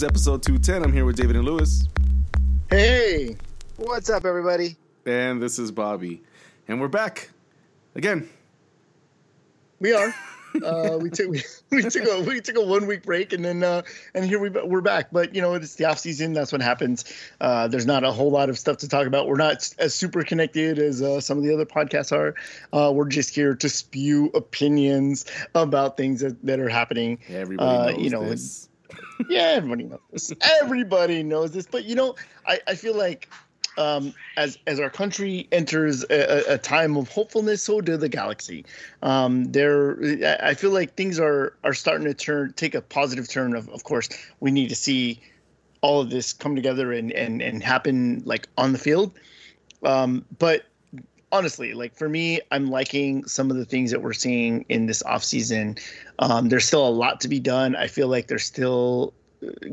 folks. Welcome to this episode 210. I'm here with David and Lewis. Hey. What's up, everybody? And this is Bobby. And we're back again. We are. Uh, we took we, we took a we took a one week break and then uh, and here we we're back. But you know it's the off season. That's what happens. Uh, there's not a whole lot of stuff to talk about. We're not as super connected as uh, some of the other podcasts are. Uh, we're just here to spew opinions about things that, that are happening. Everybody knows you know, this. Yeah, everybody knows this. Everybody knows this. But you know, I, I feel like um, as as our country enters a, a, time of hopefulness, so do the galaxy. Um, there, I feel like things are are starting to turn, take a positive turn. Of of course, we need to see all of this come together and and and happen like on the field. Um, but honestly, like for me, I'm liking some of the things that we're seeing in this off season. Um, there's still a lot to be done. I feel like there's still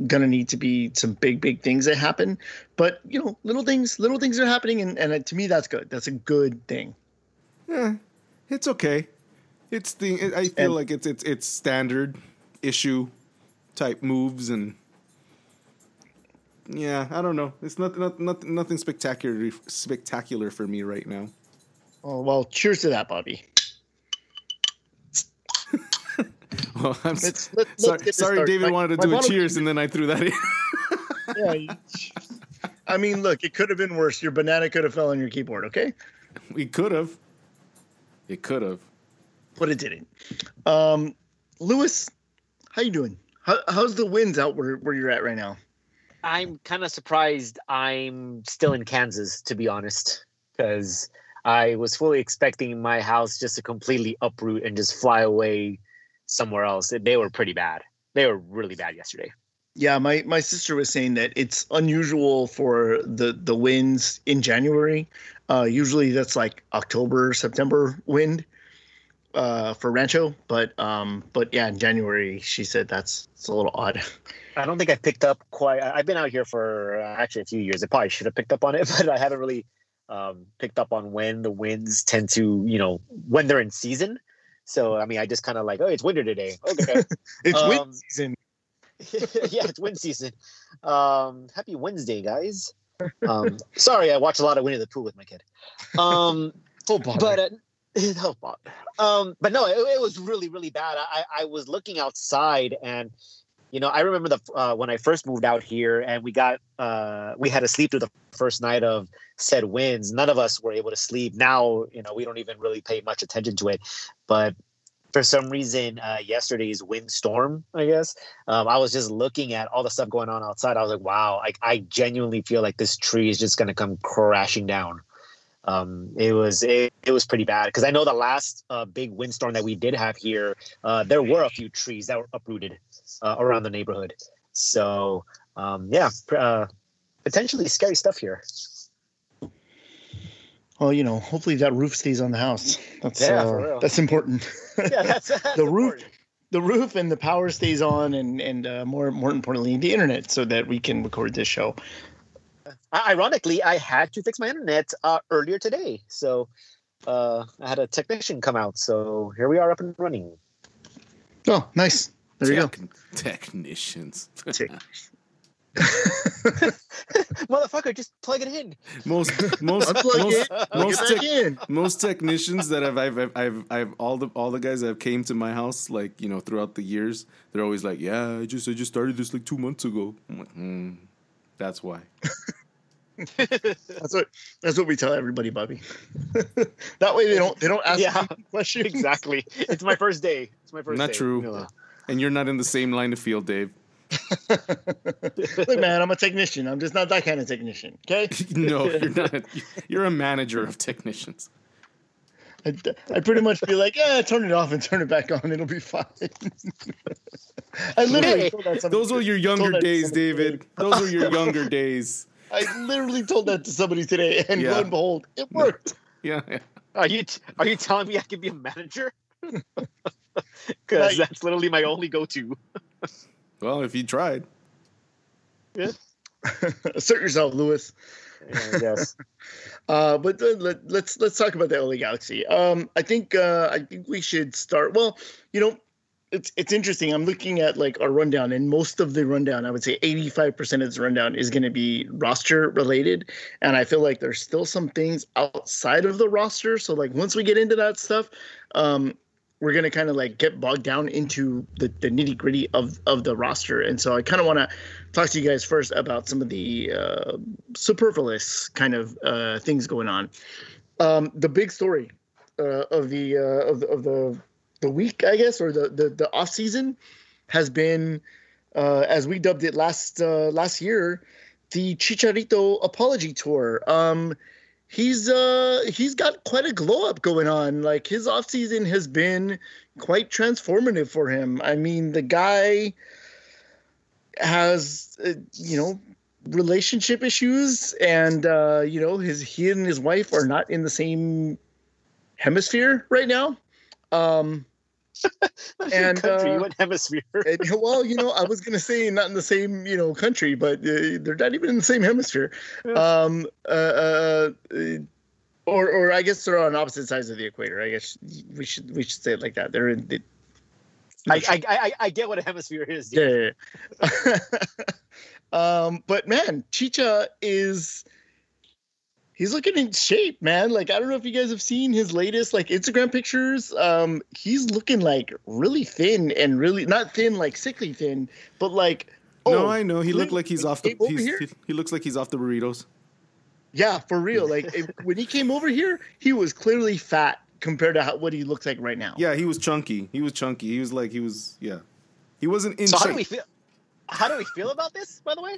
gonna need to be some big big things that happen. But you know little things little things are happening and, and to me that's good. That's a good thing. Yeah it's okay. It's the i feel and, like it's it's it's standard issue type moves and yeah i don't know. It's not, not, not nothing spectacular spectacular for me right now oh well cheers to that bobby Well, I'm let's, let's, sorry, let's sorry David my, wanted to do a cheers, and then I threw that in. yeah, I mean, look, it could have been worse. Your banana could have fell on your keyboard. Okay, we could have. It could have, but it didn't. Um, Lewis, how you doing? How, how's the winds out where where you're at right now? I'm kind of surprised. I'm still in Kansas, to be honest, because I was fully expecting my house just to completely uproot and just fly away somewhere else. They were pretty bad. They were really bad yesterday. Yeah, my, my sister was saying that it's unusual for the, the winds in January. Uh, usually that's like October, September wind uh, for Rancho, but um, but yeah, in January she said that's it's a little odd. I don't think I picked up quite. I've been out here for uh, actually a few years. I probably should have picked up on it, but I haven't really um, picked up on when the winds tend to, you know, when they're in season. So I mean, I just kind of like, oh, it's winter today. Okay, it's um, wind season. yeah, it's wind season. Um, happy Wednesday, guys. Um, sorry, I watched a lot of Winnie the Pooh with my kid. Um, oh, but uh, oh. Um, but no, it, it, was really, really bad. I, I was looking outside, and you know, I remember the uh, when I first moved out here, and we got uh, we had to sleep through the first night of said winds. None of us were able to sleep. Now, you know, we don't even really pay much attention to it, but for some reason, uh, yesterday's windstorm, I guess, um, I was just looking at all the stuff going on outside. I was like, wow, I, I genuinely feel like this tree is just going to come crashing down. Um, it was it, it was pretty bad because I know the last uh, big windstorm that we did have here, uh, there were a few trees that were uprooted uh, around the neighborhood. So um, yeah, uh, potentially scary stuff here. Well, you know, hopefully that roof stays on the house. That's yeah, uh, that's important. Yeah, that's, that's the roof. The roof and the power stays on, and and uh, more more importantly, the internet, so that we can record this show. Ironically, I had to fix my internet uh, earlier today, so uh, I had a technician come out. So here we are, up and running. Oh, nice! There you go. Technicians. Motherfucker, just plug it in. Most most most most, te- most technicians that I've, I've I've I've all the all the guys that have came to my house like you know throughout the years they're always like yeah I just I just started this like two months ago. I'm like mm, that's why. that's what that's what we tell everybody, Bobby. that way they don't they don't ask yeah, questions. Exactly. It's my first day. It's my first. Not day. true. And you're not in the same line of field, Dave. Look, man, I'm a technician. I'm just not that kind of technician. Okay? no, you're not. You're a manager of technicians. I'd, I'd, pretty much be like, yeah, turn it off and turn it back on. It'll be fine. I literally Those were your younger days, David. Those were your younger days. I literally told that to somebody today, and yeah. lo and behold, it worked. Yeah. yeah. Are you t- are you telling me I can be a manager? Because that's literally my only go-to. Well, if you tried. Yeah. Assert yourself, Lewis. Yeah, yes. uh, but uh, let, us let's, let's talk about the LA Galaxy. Um, I think uh, I think we should start. Well, you know, it's it's interesting. I'm looking at like our rundown, and most of the rundown, I would say 85% of this rundown is going to be roster related, and I feel like there's still some things outside of the roster. So like once we get into that stuff, um, we're gonna kind of like get bogged down into the, the nitty gritty of of the roster, and so I kind of want to talk to you guys first about some of the uh, superfluous kind of uh, things going on. Um, the big story uh, of the uh, of the, of the the week, I guess, or the the, the off season has been, uh, as we dubbed it last uh, last year, the Chicharito apology tour. Um, he's uh he's got quite a glow up going on. Like his off season has been quite transformative for him. I mean, the guy has uh, you know relationship issues and uh you know his he and his wife are not in the same hemisphere right now um and country, uh, what hemisphere? and, well, you know, I was gonna say not in the same, you know, country, but uh, they're not even in the same hemisphere. Um, uh, uh, or, or I guess they're on opposite sides of the equator. I guess we should we should say it like that. They're in. The, I, I, I, I get what a hemisphere is. Dude. Yeah. yeah, yeah. um, but man, Chicha is he's looking in shape, man. Like I don't know if you guys have seen his latest like Instagram pictures. Um, he's looking like really thin and really not thin like sickly thin, but like oh, no, I know he looked like he's off the. He, he looks like he's off the burritos. Yeah, for real. Like if, when he came over here, he was clearly fat compared to how, what he looks like right now. Yeah, he was chunky. He was chunky. He was like he was yeah. He wasn't in. So shape. how do we feel? How do we feel about this? By the way,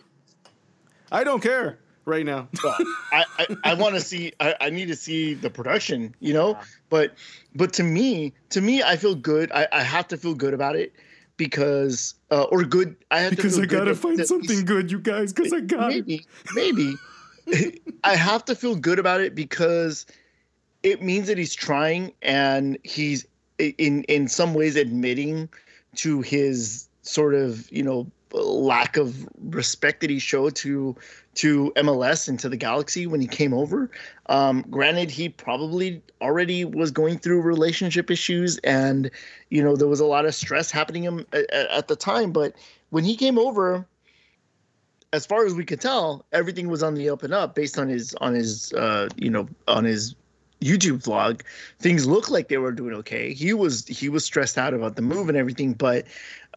I don't care right now. well, I, I, I want to see. I, I need to see the production, you know. Yeah. But but to me, to me, I feel good. I, I have to feel good about it because uh, or good. I have because to I gotta find something good, you guys. Because I got maybe maybe I have to feel good about it because it means that he's trying and he's in in some ways admitting to his sort of you know lack of respect that he showed to to MLS and to the Galaxy when he came over. Um, granted, he probably already was going through relationship issues, and you know there was a lot of stress happening him at, at the time. But when he came over, as far as we could tell, everything was on the up and up based on his on his uh, you know on his YouTube vlog. Things looked like they were doing okay. He was he was stressed out about the move and everything, but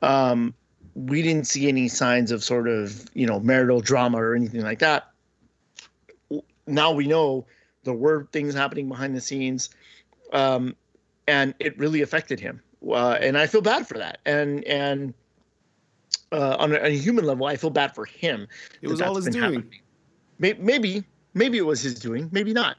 um, we didn't see any signs of sort of you know marital drama or anything like that. Now we know there were things happening behind the scenes, um, and it really affected him. Uh, and I feel bad for that. And and uh, on, a, on, a, human level, I feel bad for him. It was all his doing. Maybe, maybe, maybe it was his doing. Maybe not.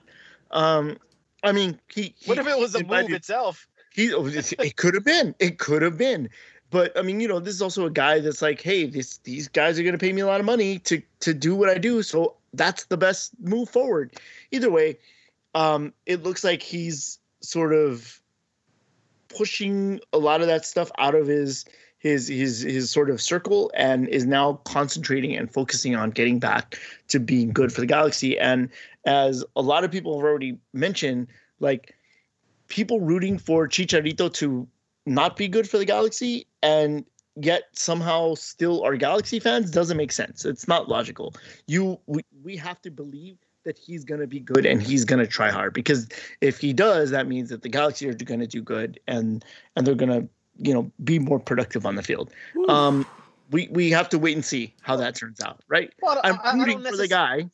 Um, I mean, he, he. What if it was the move itself? He, it could have been. It could have been. But I mean, you know, this is also a guy that's like, hey, this these guys are going to pay me a lot of money to to do what I do, so that's the best move forward. Either way, um, it looks like he's sort of pushing a lot of that stuff out of his his his his sort of circle and is now concentrating and focusing on getting back to being good for the galaxy and as a lot of people have already mentioned like people rooting for Chicharito to not be good for the Galaxy and yet somehow still are Galaxy fans doesn't make sense. It's not logical. You we, we have to believe that he's going to be good and he's going to try hard because if he does that means that the Galaxy are going to do good and and they're going to, you know, be more productive on the field. Ooh. Um we we have to wait and see how that turns out, right? Well, I'm rooting for the guy.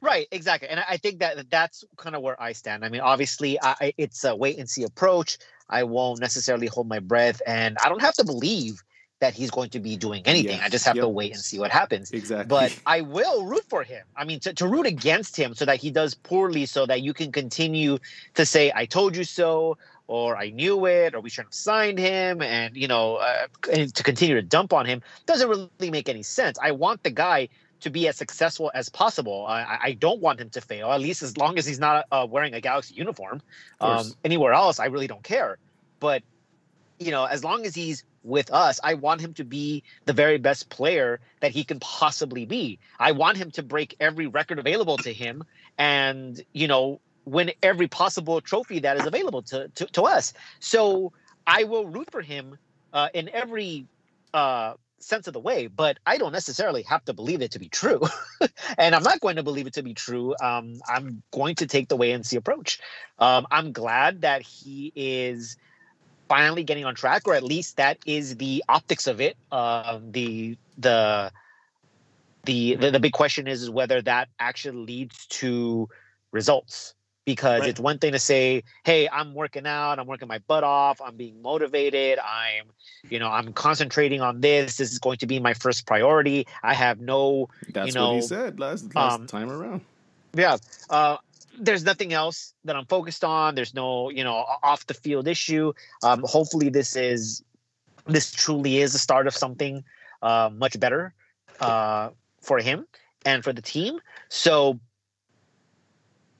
Right, exactly, and I think that that's kind of where I stand. I mean, obviously, I, it's a wait and see approach. I won't necessarily hold my breath, and I don't have to believe that he's going to be doing anything. Yes. I just have yep. to wait and see what happens. Exactly. But I will root for him. I mean, to, to root against him so that he does poorly, so that you can continue to say, "I told you so," or "I knew it," or "We shouldn't have signed him," and you know, uh, and to continue to dump on him doesn't really make any sense. I want the guy to be as successful as possible. I, I don't want him to fail, at least as long as he's not uh, wearing a Galaxy uniform. Um, anywhere else, I really don't care. But you know, as long as he's with us, I want him to be the very best player that he can possibly be. I want him to break every record available to him, and you know, win every possible trophy that is available to to, to us. So I will root for him uh, in every uh, sense of the way, but I don't necessarily have to believe it to be true. and I'm not going to believe it to be true. Um, I'm going to take the wait and see approach. Um, I'm glad that he is finally getting on track, or at least that is the optics of it. Uh, the the the the, the big question is, is whether that actually leads to results because right. it's one thing to say hey i'm working out i'm working my butt off i'm being motivated i'm you know i'm concentrating on this this is going to be my first priority i have no that's you know, what he said last, last um, time around yeah uh, there's nothing else that i'm focused on there's no you know off the field issue um, hopefully this is this truly is the start of something uh, much better uh, for him and for the team so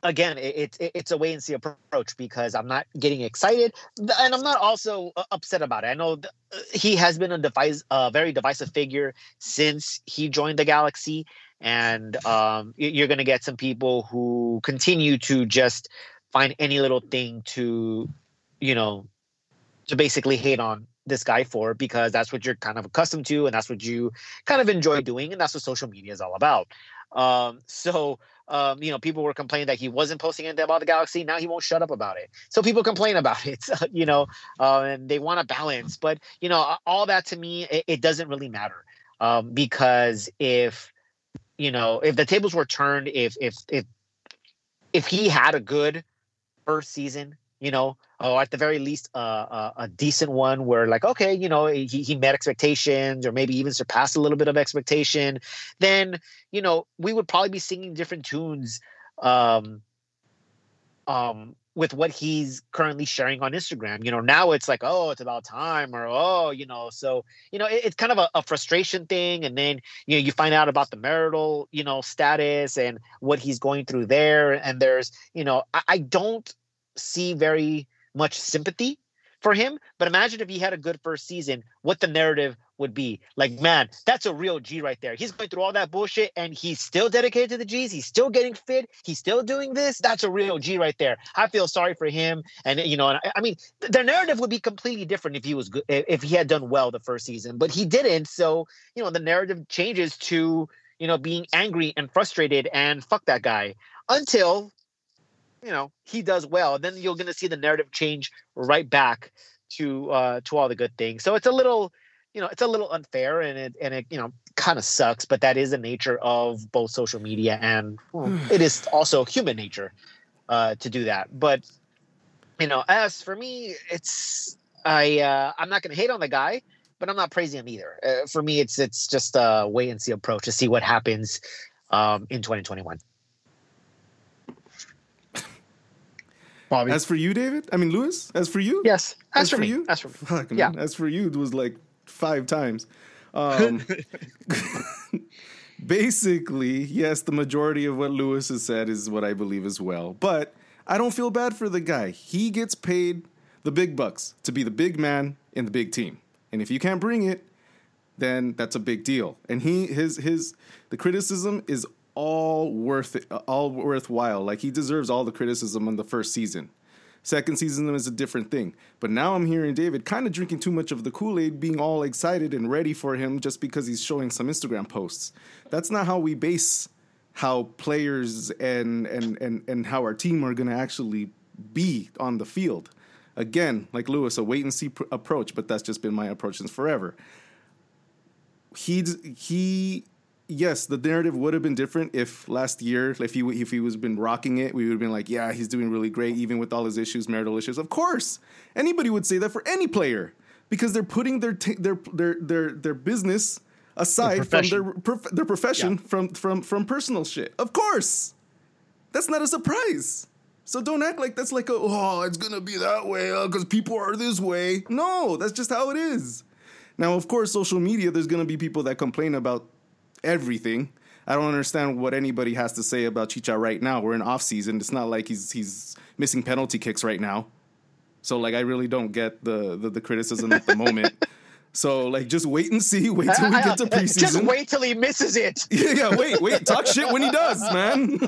again, it's it, it's a wait and see approach because I'm not getting excited, and I'm not also uh, upset about it. I know th- uh, he has been a device, a very divisive figure since he joined the Galaxy, and um, you're going to get some people who continue to just find any little thing to, you know, to basically hate on this guy for because that's what you're kind of accustomed to and that's what you kind of enjoy doing and that's what social media is all about um, so um, you know, people were complaining that he wasn't posting anything about the Galaxy. Now he won't shut up about it. So people complain about it, you know, uh, and they want a balance. But you know, all that to me, it, it doesn't really matter um, because if you know, if the tables were turned, if if if if he had a good first season, you know, or at the very least uh, uh, a decent one where like okay you know he, he met expectations or maybe even surpassed a little bit of expectation then you know we would probably be singing different tunes um um with what he's currently sharing on Instagram. You know, now it's like, oh, it's about time, or oh, you know, so you know, it, it's kind of a, a, frustration thing, and then you know, you find out about the marital, you know, status and what he's going through there, and there's, you know, I, I don't see very much sympathy for him. But imagine if he had a good first season, what the narrative would be. Like, man, that's a real G right there. He's going through all that bullshit and he's still dedicated to the G's. He's still getting fit. He's still doing this. That's a real G right there. I feel sorry for him. And, you know, and I, I mean, the narrative would be completely different if he was good, if he had done well the first season, but he didn't. So, you know, the narrative changes to, you know, being angry and frustrated and fuck that guy until you know he does well, and then you're going to see the narrative change right back to uh, to all the good things. So it's a little, you know, it's a little unfair, and it and it you know kind of sucks, but that is the nature of both social media and well, it is also human nature uh, to do that. But you know, as for me, it's I uh, I'm not going to hate on the guy, but I'm not praising him either. Uh, for me, it's it's just a wait and see approach to see what happens um, in 2021. Bobby. As for you, David, I mean Lewis. As for you, yes. As, as for, for me, you, as for Fuck, yeah. Man. As for you, it was like five times. Um, basically, yes, the majority of what Lewis has said is what I believe as well. But I don't feel bad for the guy. He gets paid the big bucks to be the big man in the big team, and if you can't bring it, then that's a big deal. And he his his the criticism is all worth it, all worthwhile. Like he deserves all the criticism on the first season. Second season is a different thing. But now I'm hearing David kind of drinking too much of the Kool Aid, being all excited and ready for him just because he's showing some Instagram posts. That's not how we base how players and and and and how our team are going to actually be on the field. Again, like Lewis, a wait and see pr- approach, but that's just been my approach since forever. He he yes, the narrative would have been different if last year, if he if he was been rocking it, we would have been like, yeah, he's doing really great, even with all his issues, marital issues. Of course, anybody would say that for any player because they're putting their t- their their their their business aside from their prof- their profession yeah. from from from personal shit. Of course, that's not a surprise. So don't act like that's like a oh it's gonna be that way because uh, people are this way. No, that's just how it is. Now, of course, social media, there's gonna be people that complain about everything. I don't understand what anybody has to say about Chicha right now. We're in off season. It's not like he's he's missing penalty kicks right now. So like I really don't get the the, the criticism at the moment. So like just wait and see. Wait till we get to preseason. Just wait till he misses it. yeah, yeah. Wait, wait. Talk shit when he does, man.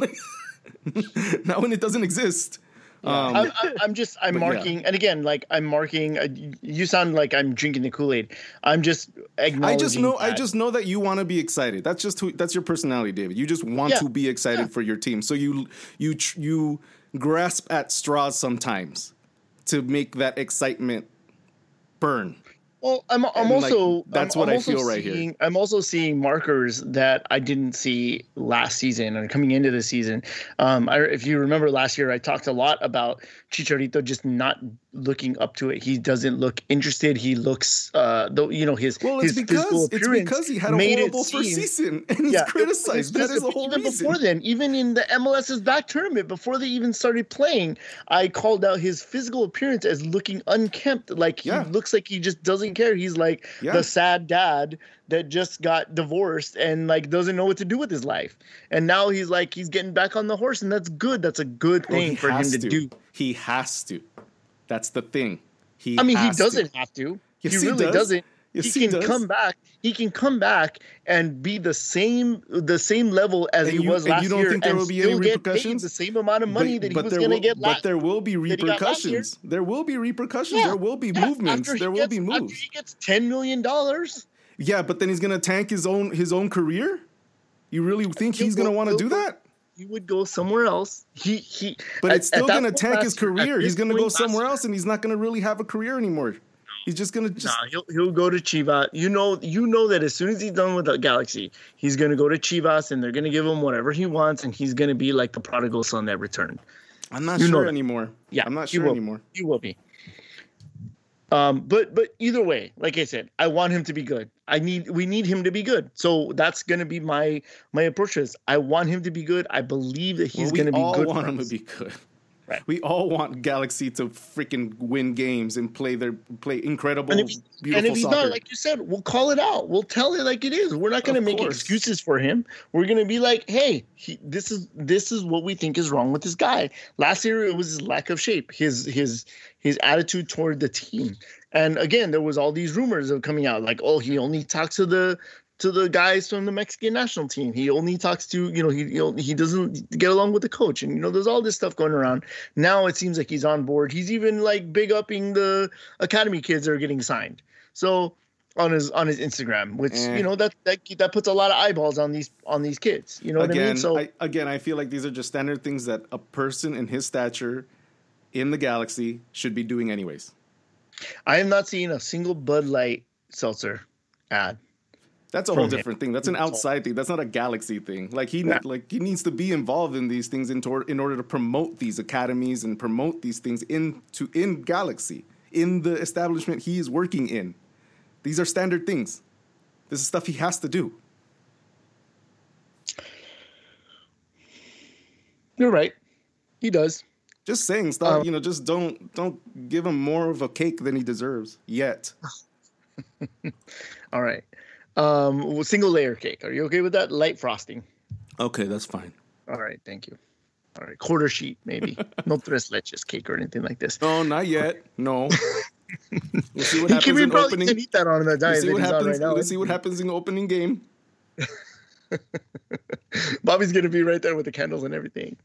not when it doesn't exist. Um, I'm, I'm, just I'm marking, yeah. and again, like I'm marking. Uh, you sound like I'm drinking the Kool Aid. I'm just I just know. That. I just know that you want to be excited. That's just who, that's your personality, David. You just want yeah. to be excited yeah. for your team. So you you you grasp at straws sometimes to make that excitement burn. Well, I'm I'm also like, that's I'm, what I'm i feel right seeing, here. I'm also seeing markers that I didn't see last season and coming into the season. Um, I, if you remember last year, I talked a lot about Chicharito just not looking up to it. He doesn't look interested. He looks, uh, though you know his well, his because, physical appearance it's because he had a horrible first season and he's yeah, criticized. That is the whole even reason. Before then, even in the MLS's back tournament, before they even started playing, I called out his physical appearance as looking unkempt. Like he yeah. looks like he just doesn't care. He's like yeah. the sad dad that just got divorced and like doesn't know what to do with his life. And now he's like he's getting back on the horse, and that's good. That's a good thing well, for him to, to do. He has to. That's the thing. He I mean, he doesn't to. have to. Yes, he really he does. not Yes, he, he can does. come back. He can come back and be the same the same level as he was last year. You don't think there will be any repercussions? The same amount of money but, that he was going to get. Last, but there will be repercussions. There will be repercussions. Yeah. There will be yeah. movements. After there will gets, be moves. he gets ten million dollars. Yeah, but then he's going to tank his own his own career. You really think he's going to want to do that? he would go somewhere else. He he. But it's still going to tank his career. He's going to go somewhere else, and he's not going to really have a career anymore. He's just going to just. Nah, he'll he'll go to Chivas. You know you know that as soon as he's done with the Galaxy, he's going to go to Chivas, and they're going to give him whatever he wants, and he's going to be like the prodigal son that returned. I'm not you sure anymore. Yeah, I'm not sure anymore. He will be. Um, but but either way, like I said, I want him to be good. I need we need him to be good. So that's gonna be my my approach. Is I want him to be good. I believe that he's well, gonna be good. We all want him to be good. Right. We all want Galaxy to freaking win games and play their play incredible, and if, beautiful and if he's soccer. not, like you said, we'll call it out. We'll tell it like it is. We're not going to make course. excuses for him. We're going to be like, hey, he, this is this is what we think is wrong with this guy. Last year it was his lack of shape, his his his attitude toward the team. And again, there was all these rumors of coming out like, oh, he only talks to the to the guys from the Mexican national team. He only talks to, you know, he you know, he doesn't get along with the coach. And you know, there's all this stuff going around. Now it seems like he's on board. He's even like big upping the academy kids that are getting signed. So on his on his Instagram, which eh. you know that, that that puts a lot of eyeballs on these on these kids. You know again, what I mean? So I, again, I feel like these are just standard things that a person in his stature in the galaxy should be doing anyways. I have not seen a single Bud Light seltzer ad. That's a whole different him. thing. That's an outside thing. That's not a galaxy thing. Like he yeah. like he needs to be involved in these things in, tor- in order to promote these academies and promote these things into in galaxy in the establishment he is working in. These are standard things. This is stuff he has to do. You're right. He does. Just saying stuff, um, you know, just don't don't give him more of a cake than he deserves yet. All right. Um, single layer cake. Are you okay with that? Light frosting. Okay, that's fine. All right, thank you. All right, quarter sheet maybe. no tres leches cake or anything like this. No, not yet. No. we'll see what happens in opening. Eat that on the diet we'll see what happens. Right Let's see what happens in the opening game. Bobby's gonna be right there with the candles and everything.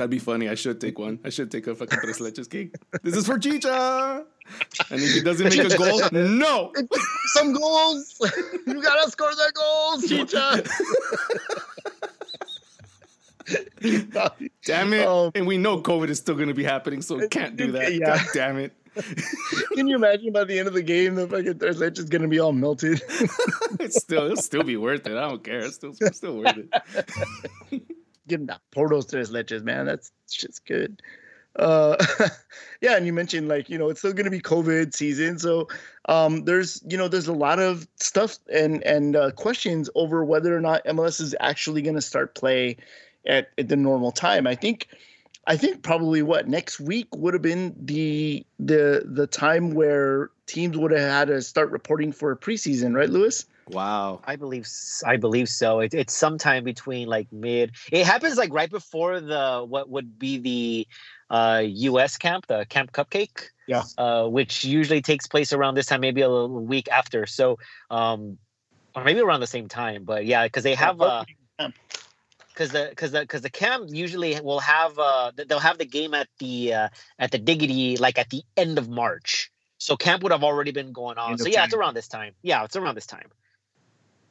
That'd be funny. I should take one. I should take a fucking tres leches cake. This is for Chicha. And if he doesn't make a goal, no. Some goals. You gotta score the goals, Chicha. damn it. Um, and we know COVID is still gonna be happening, so can't do that. Yeah. God damn it. Can you imagine by the end of the game the fucking tres leches is gonna be all melted? it's still it'll still be worth it. I don't care. It's still it's still worth it give them that Porto's tres leches, man. That's just good. Uh, yeah, and you mentioned like you know it's still going to be COVID season, so um, there's you know there's a lot of stuff and and uh, questions over whether or not MLS is actually going to start play at, at the normal time. I think I think probably what next week would have been the the the time where teams would have had to start reporting for a preseason, right, Lewis? Wow. I believe I believe so. It, it's sometime between like mid. It happens like right before the what would be the uh, U.S. camp, the Camp Cupcake. Yeah. Uh, which usually takes place around this time, maybe a little week after. So, um, or maybe around the same time. But yeah, because they have uh, because the because the because the camp usually will have uh they'll have the game at the uh, at the diggity like at the end of March. So camp would have already been going on. So yeah, it's around this time. Yeah, it's around this time.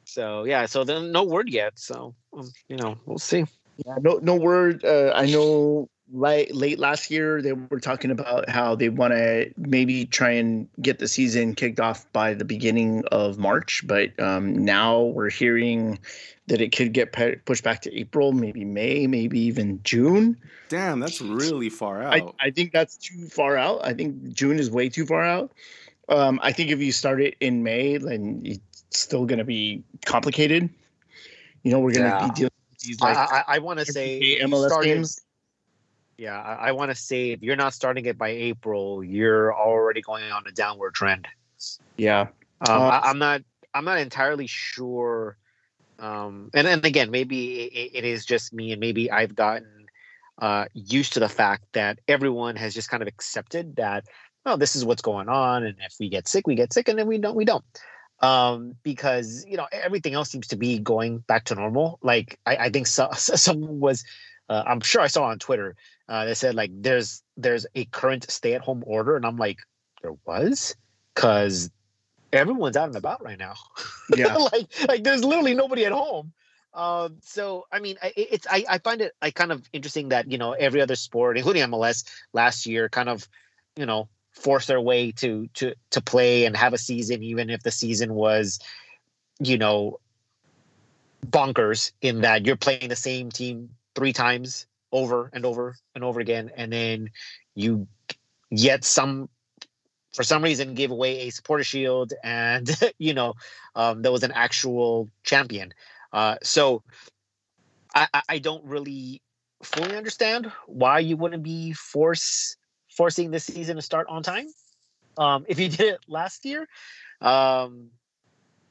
So yeah, so then no word yet. So um, you know, we'll see. Yeah, no no word. Uh, I know late late last year they were talking about how they want to maybe try and get the season kicked off by the beginning of March, but um, now we're hearing that it could get pushed back to April, maybe May, maybe even June. Damn, that's really far out. I, I think that's too far out. I think June is way too far out. Um, I think if you start it in May, then it's still going to be complicated. You know, we're going to yeah. be dealing with these like I, I, I want to say MLS started, games yeah, I, I want to say if you're not starting it by April, you're already going on a downward trend. Yeah, um, uh, I, am not. I'm not entirely sure. Um, and and again, maybe it, it is just me, and maybe I've gotten uh, used to the fact that everyone has just kind of accepted that. Oh, this is what's going on, and if we get sick, we get sick, and then we don't, we don't. Um, because you know everything else seems to be going back to normal. Like I, I think so, someone was, uh, I'm sure I saw on Twitter uh, they said like there's there's a current stay at home order, and I'm like, there was, because everyone's out and about right now. Yeah, like like there's literally nobody at home. Um, so I mean, I, it's I, I find it I kind of interesting that you know every other sport, including MLS, last year kind of you know forced their way to to to play and have a season, even if the season was, you know, bonkers in that you're playing the same team three times over and over and over again, and then you yet some for some reason give away a supporter shield and you know um, there was an actual champion. Uh, so I, I don't really fully understand why you wouldn't be force forcing this season to start on time um, if you did it last year um,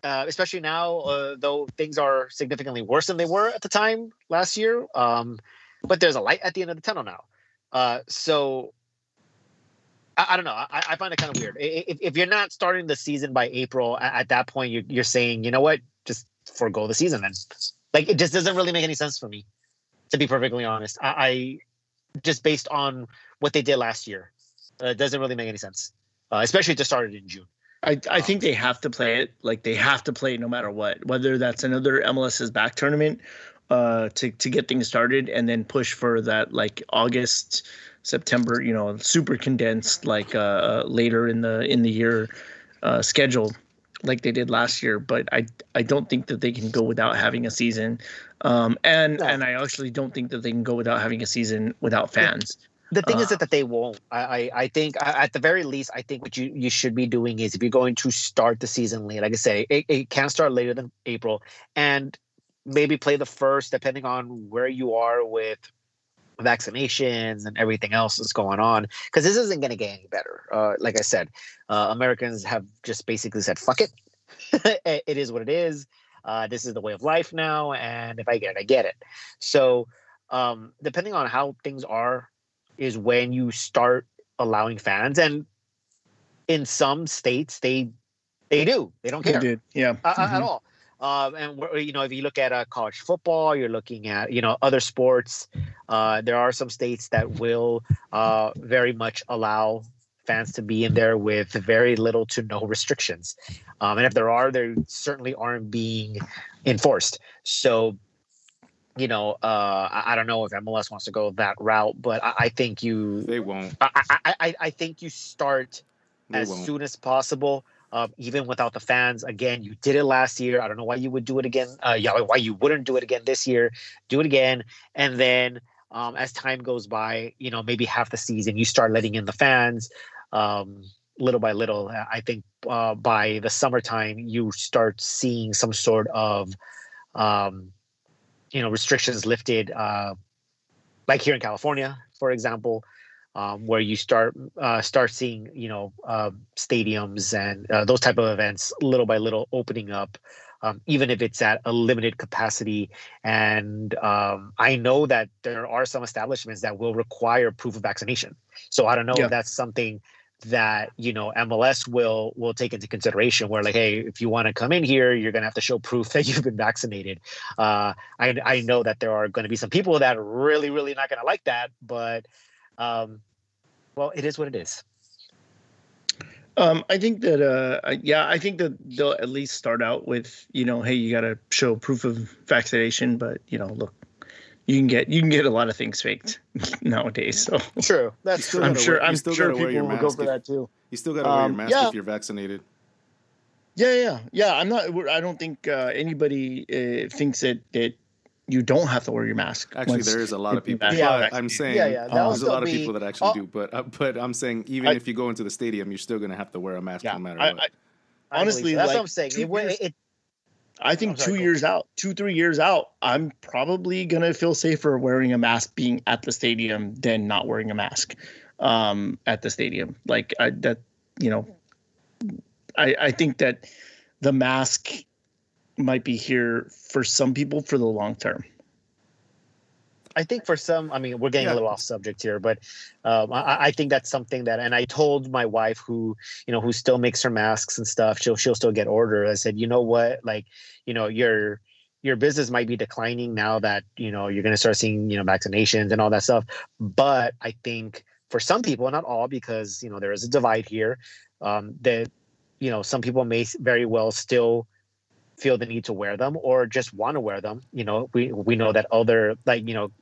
uh, especially now uh, though things are significantly worse than they were at the time last year um, but there's a light at the end of the tunnel now. Uh, so I, I, don't know. I, I find it kind of weird. If, if, you're not starting the season by April, at, at that point, you're, you're saying, you know what, just forego the season then. Like it just doesn't really make any sense for me, to be perfectly honest. I, just based on what they did last year, uh, it doesn't really make any sense, uh, especially to start it in June. I, I think they have to play it. Like they have to play it no matter what, whether that's another MLS's back tournament uh, to to get things started, and then push for that like August, September, you know, super condensed like uh, uh, later in the in the year uh, schedule, like they did last year. But I I don't think that they can go without having a season, um, and and I actually don't think that they can go without having a season without fans. The thing uh, is that, that they won't. I, I, I think at the very least, I think what you, you should be doing is if you're going to start the season late, like I say, it, it can start later than April. And maybe play the first, depending on where you are with vaccinations and everything else that's going on. Because this isn't going to get any better. Uh, like I said, uh, Americans have just basically said, fuck it. it is what it is. Uh, this is the way of life now. And if I get it, I get it. So, um, depending on how things are, is when you start allowing fans. And in some states, they they do. They don't care. They yeah. mm-hmm. At all. Um, and you know, if you look at uh, college football, you're looking at you know other sports. Uh, there are some states that will uh, very much allow fans to be in there with very little to no restrictions. Um, and if there are, they certainly aren't being enforced. So, you know, uh, I, I, don't know if MLS wants to go that route, but I, I think you they won't. I, I, I think you start they as won't. soon as possible um, even without the fans. Again, you did it last year. I don't know why you would do it again. Uh, yeah, why you wouldn't do it again this year. Do it again, and then um, as time goes by, you know, maybe half the season, you start letting in the fans. Um, little by little, I think uh, by the summertime, you start seeing some sort of, um, you know, restrictions lifted, uh, like here in California, for example um, where you start uh, start seeing you know uh, stadiums and uh, those type of events little by little opening up, um, even if it's at a limited capacity. And um, I know that there are some establishments that will require proof of vaccination. So I don't know yeah. if that's something that you know MLS will will take into consideration. Where like, hey, if you want to come in here, you're gonna have to show proof that you've been vaccinated. Uh, I I know that there are going to be some people that are really really not gonna like that, but um, well, it is what it is. Um, I think that, uh, yeah, I think that they'll at least start out with, you know, hey, you got to show proof of vaccination, but you know, look, you can get you can get a lot of things faked nowadays. So true, that's true. I'm sure. I'm sure people will go for that too. You still got to wear your um, mask yeah. if you're vaccinated. Yeah, yeah, yeah. I'm not. I don't think uh, anybody uh, thinks that that you don't have to wear your mask. Actually, there is a lot of people. Yeah, I'm saying yeah, yeah, there's a lot of people that actually do. But uh, but I'm saying even I, if you go into the stadium, you're still going to have to wear a mask yeah, no matter I, what. I, honestly, that's like, what I'm saying. It, years, it, I think sorry, two years out, two three years out, I'm probably gonna feel safer wearing a mask being at the stadium than not wearing a mask um, at the stadium. Like I, that, you know, I I think that the mask might be here for some people for the long term. I think for some, I mean, we're getting yeah. a little off subject here, but um, I, I, think that's something that, and I told my wife who, you know, who still makes her masks and stuff, she'll she'll still get order. I said, you know what, like, you know, your your business might be declining now that you know you're going to start seeing you know vaccinations and all that stuff, but I think for some people, not all, because you know there is a divide here, um, that you know some people may very well still feel the need to wear them or just want to wear them. You know, we we know that other like you know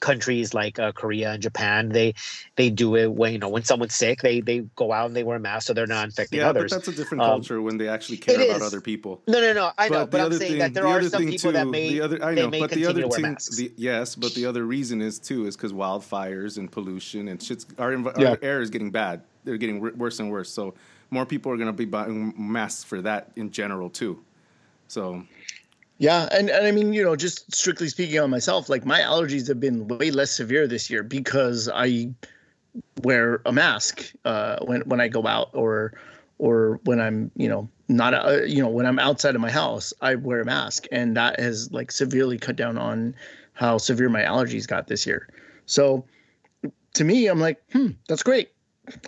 countries like uh, Korea and Japan, they they do it when you know when someone's sick, they they go out and they wear a mask so they're not infecting yeah, others. but that's a different um, culture when they actually care about other people. No, no, no. I know, but, but I'm saying thing, that there are some people too, that may the other, I know, but the other thing, the, yes, but the other reason is too is because wildfires and pollution and shit's our, yeah. our air is getting bad. They're getting worse and worse. So more people are going to be buying masks for that in general too. So yeah, and, and I mean, you know, just strictly speaking on myself, like my allergies have been way less severe this year because I wear a mask uh, when when I go out or or when I'm, you know, not uh, you know, when I'm outside of my house, I wear a mask and that has like severely cut down on how severe my allergies got this year. So to me, I'm like, hmm, that's great.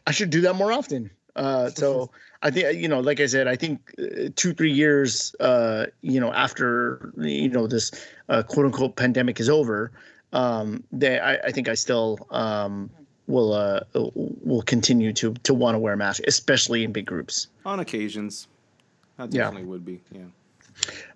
I should do that more often. Uh, so I think you know, like I said, I think uh, two three years, uh, you know, after you know this uh, quote unquote pandemic is over, um, they, I, I think I still um, will uh, will continue to to want to wear a mask, especially in big groups. On occasions, that definitely yeah. would be. Yeah.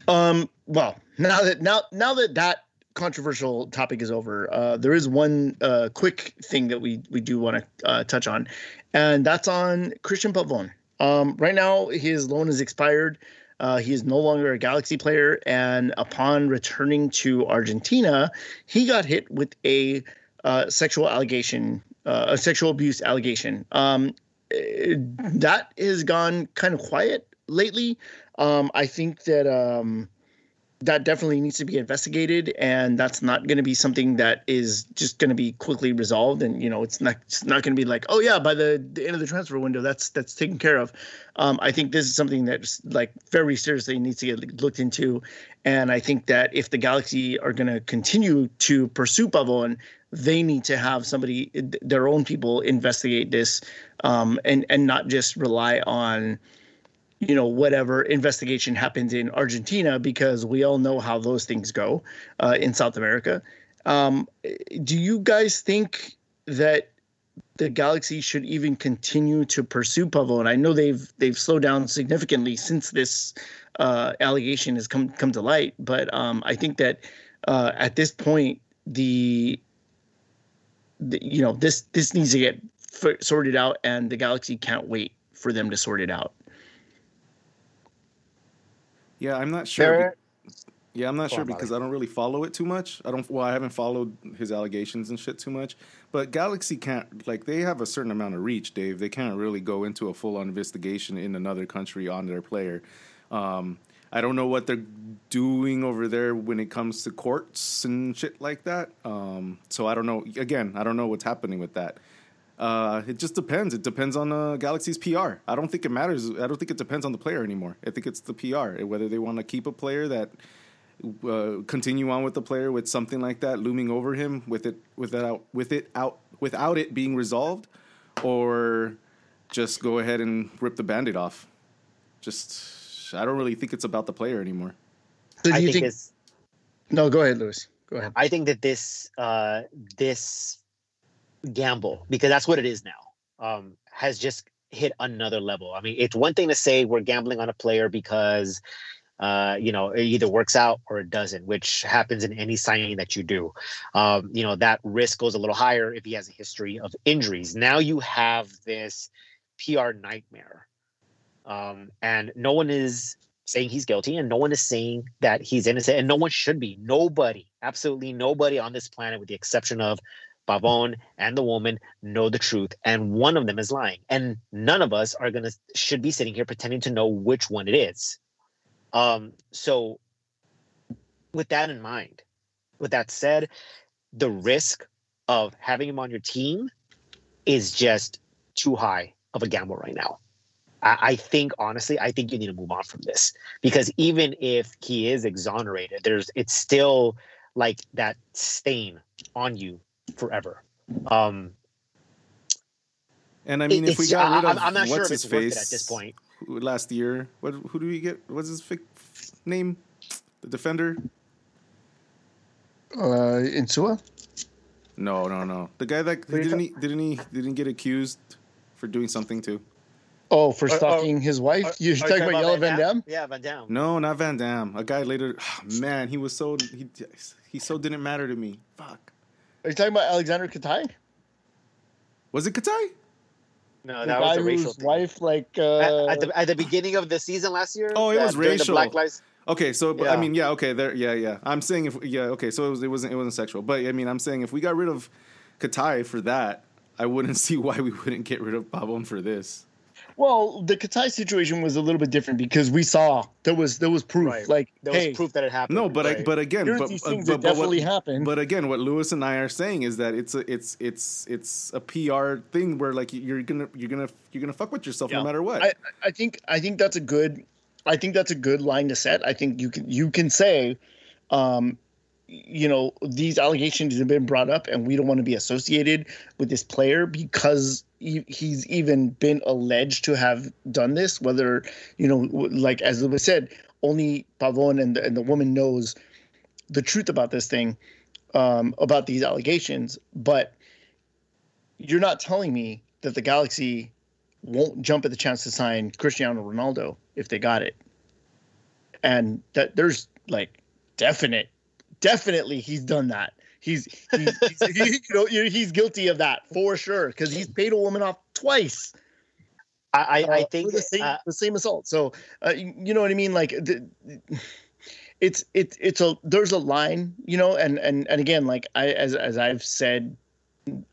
Um. Well, now that now now that that controversial topic is over, uh, there is one uh, quick thing that we we do want to uh, touch on, and that's on Cristian Pavon. Um, right now, his loan is expired. Uh, he is no longer a Galaxy player, and upon returning to Argentina, he got hit with a uh, sexual allegation, uh, a sexual abuse allegation. Um, that has gone kind of quiet lately. Um, I think that um, that definitely needs to be investigated and that's not going to be something that is just going to be quickly resolved and you know it's not it's not going to be like oh yeah by the, the, end of the transfer window that's that's taken care of. Um, i think this is something that's like very seriously needs to get looked into and i think that if the galaxy are going to continue to pursue Pavon, they need to have somebody their own people investigate this um, and and not just rely on you know whatever investigation happens in Argentina because we all know how those things go uh, in South America. Um, do you guys think that the Galaxy should even continue to pursue Pavon? And I know they've they've slowed down significantly since this uh, allegation has come come to light, but um, I think that uh, at this point the, the, you know this this needs to get sorted out, and the Galaxy can't wait for them to sort it out. Yeah, I'm not sure. Be- yeah, I'm not sure because I don't really follow it too much. I don't. Well, I haven't followed his allegations and shit too much. But Galaxy can't like they have a certain amount of reach, Dave. They can't really go into a full on investigation in another country on their player. Um, I don't know what they're doing over there when it comes to courts and shit like that. Um, so I don't know. Again, I don't know what's happening with that. Uh, it just depends. It depends on uh, Galaxy's PR. I don't think it matters. I don't think it depends on the player anymore. I think it's the PR. Whether they want to keep a player that uh, continue on with the player with something like that looming over him with it without with it out without it being resolved, or just go ahead and rip the band-aid off. Just I don't really think it's about the player anymore. So do I you think think? it's No, go ahead, Lewis. Go ahead. I think that this uh, this gamble, because that's what it is now, um, has just hit another level. I mean, it's one thing to say we're gambling on a player because uh, you know it either works out or it doesn't, which happens in any signing that you do. Um, you know that risk goes a little higher if he has a history of injuries. Now you have this PR nightmare, um, and no one is saying he's guilty and no one is saying that he's innocent and no one should be nobody absolutely nobody on this planet with the exception of Pavon and the woman know the truth and one of them is lying. And none of us are to should be sitting here pretending to know which one it is. Um so with that in mind with that said the risk of having him on your team is just too high of a gamble right now. I, I think honestly, I think you need to move on from this. Because even if he is exonerated, there's it's still like that stain on you forever. Um, And I mean, if we got I- rid of I'm, I'm not what's sure if his it's worth face it at this point. last year, what who do we get? What's his fake name? The defender? Uh, Insua. No, no, no. The guy that What didn't he didn't he didn't get accused for doing something too. Oh, for Are- are- stalking his wife. Are- You're are you talking about Jelle Van Damme? Yeah, Van Damme. No, not Van Damme. A guy later. man, he was so he he so didn't matter to me. Fuck. Are you talking about Aleksandar Katai? Was it Katai? No, The that guy was a racial thing. wife, like, At, uh, at the, at the beginning of the season last year. Oh, it was racial. Black Lives. Okay, so but, I mean, yeah, okay, there, yeah, yeah. I'm saying if yeah, okay, so it was it wasn't it wasn't sexual, but I mean, I'm saying if we got rid of Katai for that, I wouldn't see why we wouldn't get rid of Pavon for this. Well, the Katai situation was a little bit different because we saw there was there was proof. Right. Like, There hey, was proof that it happened. No, but I, but again, here's but, these uh, things but, that but definitely what, happened. But again, what Lewis and I are saying is that it's a it's it's it's a PR thing where like you're gonna you're gonna you're gonna fuck with yourself Yeah. no matter what. I, I think I think that's a good I think that's a good line to set. I think you can you can say, um, you know, these allegations have been brought up, and we don't want to be associated with this player because he, he's even been alleged to have done this. Whether you know, like as was said, only Pavon and the, and the woman knows the truth about this thing, um, about these allegations. But you're not telling me that the Galaxy won't jump at the chance to sign Cristiano Ronaldo if they got it. And that there's like definite, definitely he's done that. He's, he's, he's he, you know he's guilty of that for sure because he's paid a woman off twice. I, I, I uh, think the same uh, the same assault. So uh, you you know what I mean? Like the, it's it's it's a there's a line, you know, and and and again, like I as as I've said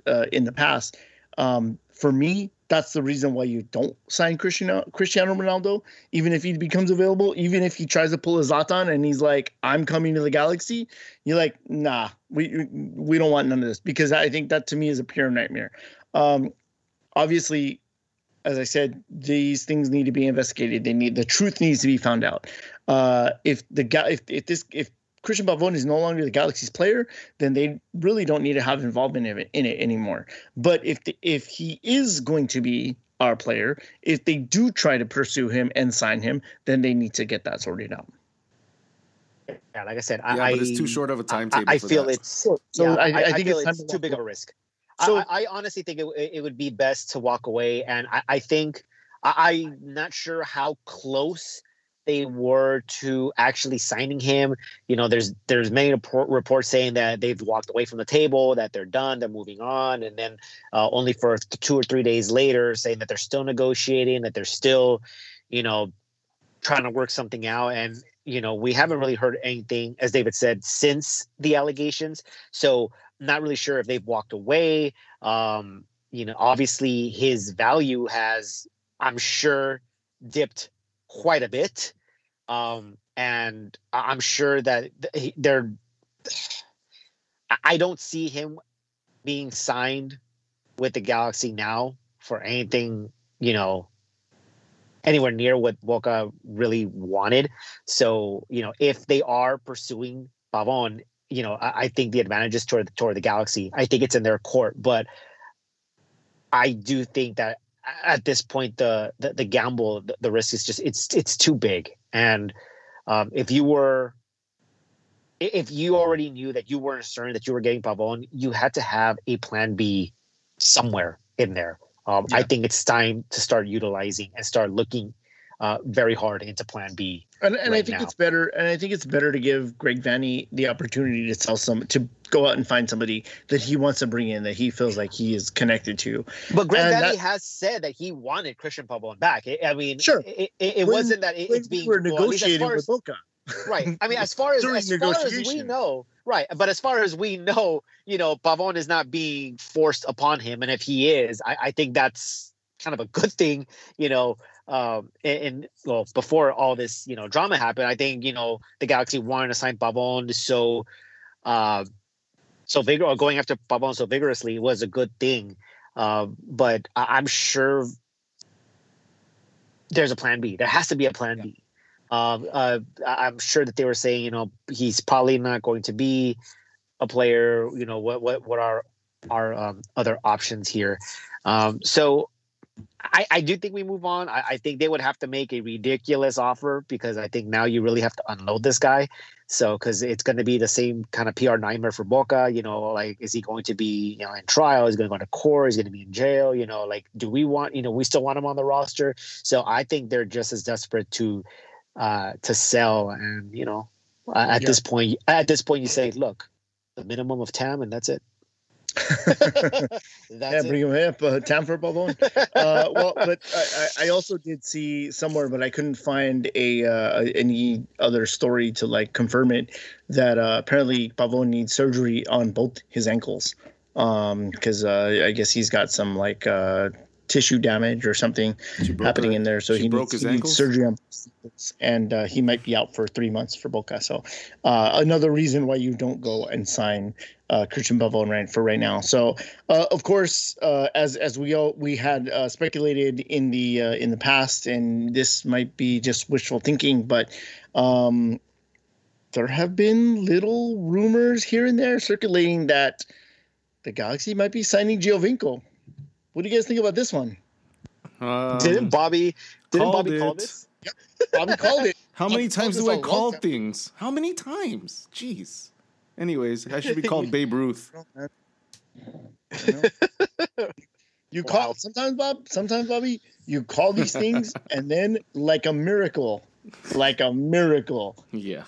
uh, in the past, um, for me, that's the reason why you don't sign Cristiano Cristiano Ronaldo, even if he becomes available, even if he tries to pull a Zlatan and he's like, "I'm coming to the Galaxy," you're like, "Nah, we we don't want none of this," because I think that to me is a pure nightmare. Um, obviously, as I said, these things need to be investigated. They need the truth needs to be found out. Uh, if the guy, if, if this, if Cristian Pavon is no longer the Galaxy's player, then they really don't need to have involvement in it, in it anymore. But if the, if he is going to be our player, if they do try to pursue him and sign him, then they need to get that sorted out. yeah, like I said, yeah, I, but it's too short of a timetable. I for feel that. it's So, yeah, I, I, I, think feel it's, time too big of a risk. So- I, I honestly think it, it would be best to walk away, and I, I think I, I'm not sure how close they were to actually signing him. You know, there's there's many report, reports saying that they've walked away from the table, that they're done, they're moving on, and then uh, only for two or three days later saying that they're still negotiating, that they're still, you know, trying to work something out. And you know, we haven't really heard anything, as David said, since the allegations. So not really sure if they've walked away. Um, you know, obviously his value has, I'm sure, dipped quite a bit. Um, and I'm sure that they're. I- don't see him being signed with the Galaxy now for anything, you know, anywhere near what Boca really wanted. So, you know, if they are pursuing Pavon, you know, I, I think the advantage is toward toward the Galaxy. I think it's in their court, but I do think that at this point the the, the gamble the, the, risk is just it's it's too big and um, if you were if you already knew that you weren't certain that you were getting Pavon, you had to have a plan B somewhere in there. Um, yeah. I think it's time to start utilizing and start looking uh, very hard into Plan B. And, and right I think now. it's better. And I think it's better to give Greg Vanney the opportunity to sell some to go out and find somebody that he wants to bring in that he feels like he is connected to. But Greg and Vanney that, has said that he wanted Cristian Pavon back. I mean, sure, it, it, it when, wasn't that it, it's being we negotiating well, with Boca. right. I mean, as far as as far as we know, right. But as far as we know, you know, Pavon is not being forced upon him, and if he is, I, I think that's kind of a good thing. You know, um, and, and, well, before all this, you know, drama happened, I think you know the Galaxy wanted to sign Pavon, so, uh, so vigor or going after Pavon so vigorously was a good thing. Uh, but I- am sure there's a plan B. There has to be a plan yeah. B. Um, uh, I'm sure that they were saying, you know, he's probably not going to be a player. You know, what what what are our um, other options here? Um, so I, I do think we move on. I, I, think they would have to make a ridiculous offer because I think now you really have to unload this guy. So, because it's going to be the same kind of PR nightmare for Boca. You know, like, is he going to be, you know, in trial? Is he going to go to court? Is he going to be in jail? You know, like, do we want, you know, we still want him on the roster? So, I think they're just as desperate to uh, to sell. And you know, at yeah. this point, at this point, you say, look, the minimum of TAM, and that's it. yeah, bring him up. Uh, TAM for Pavon. Uh, well, but I, I, also did see somewhere, but I couldn't find a uh, any other story to like confirm it that uh, apparently Pavon needs surgery on both his ankles because um, uh, I guess he's got some like uh, tissue damage or something happening her, in there. So he needs, he needs, surgery on and uh, he might be out for three months for Boca. So uh, another reason why you don't go and sign uh, Cristian and right for right now. So uh, of course, uh, as as we all we had uh, speculated in the in the past, and this might be just wishful thinking, but. Um, there have been little rumors here and there circulating that the Galaxy might be signing Giovinco what do you guys think about this one? Um, didn't Bobby didn't Bobby it. call this? Yep. Bobby called it. How many times do I call things? How many times? Jeez. Anyways, I should be called Babe Ruth. you call wow. sometimes, Bob. Sometimes, Bobby. You call these things, and then, like a miracle, like a miracle. Yeah.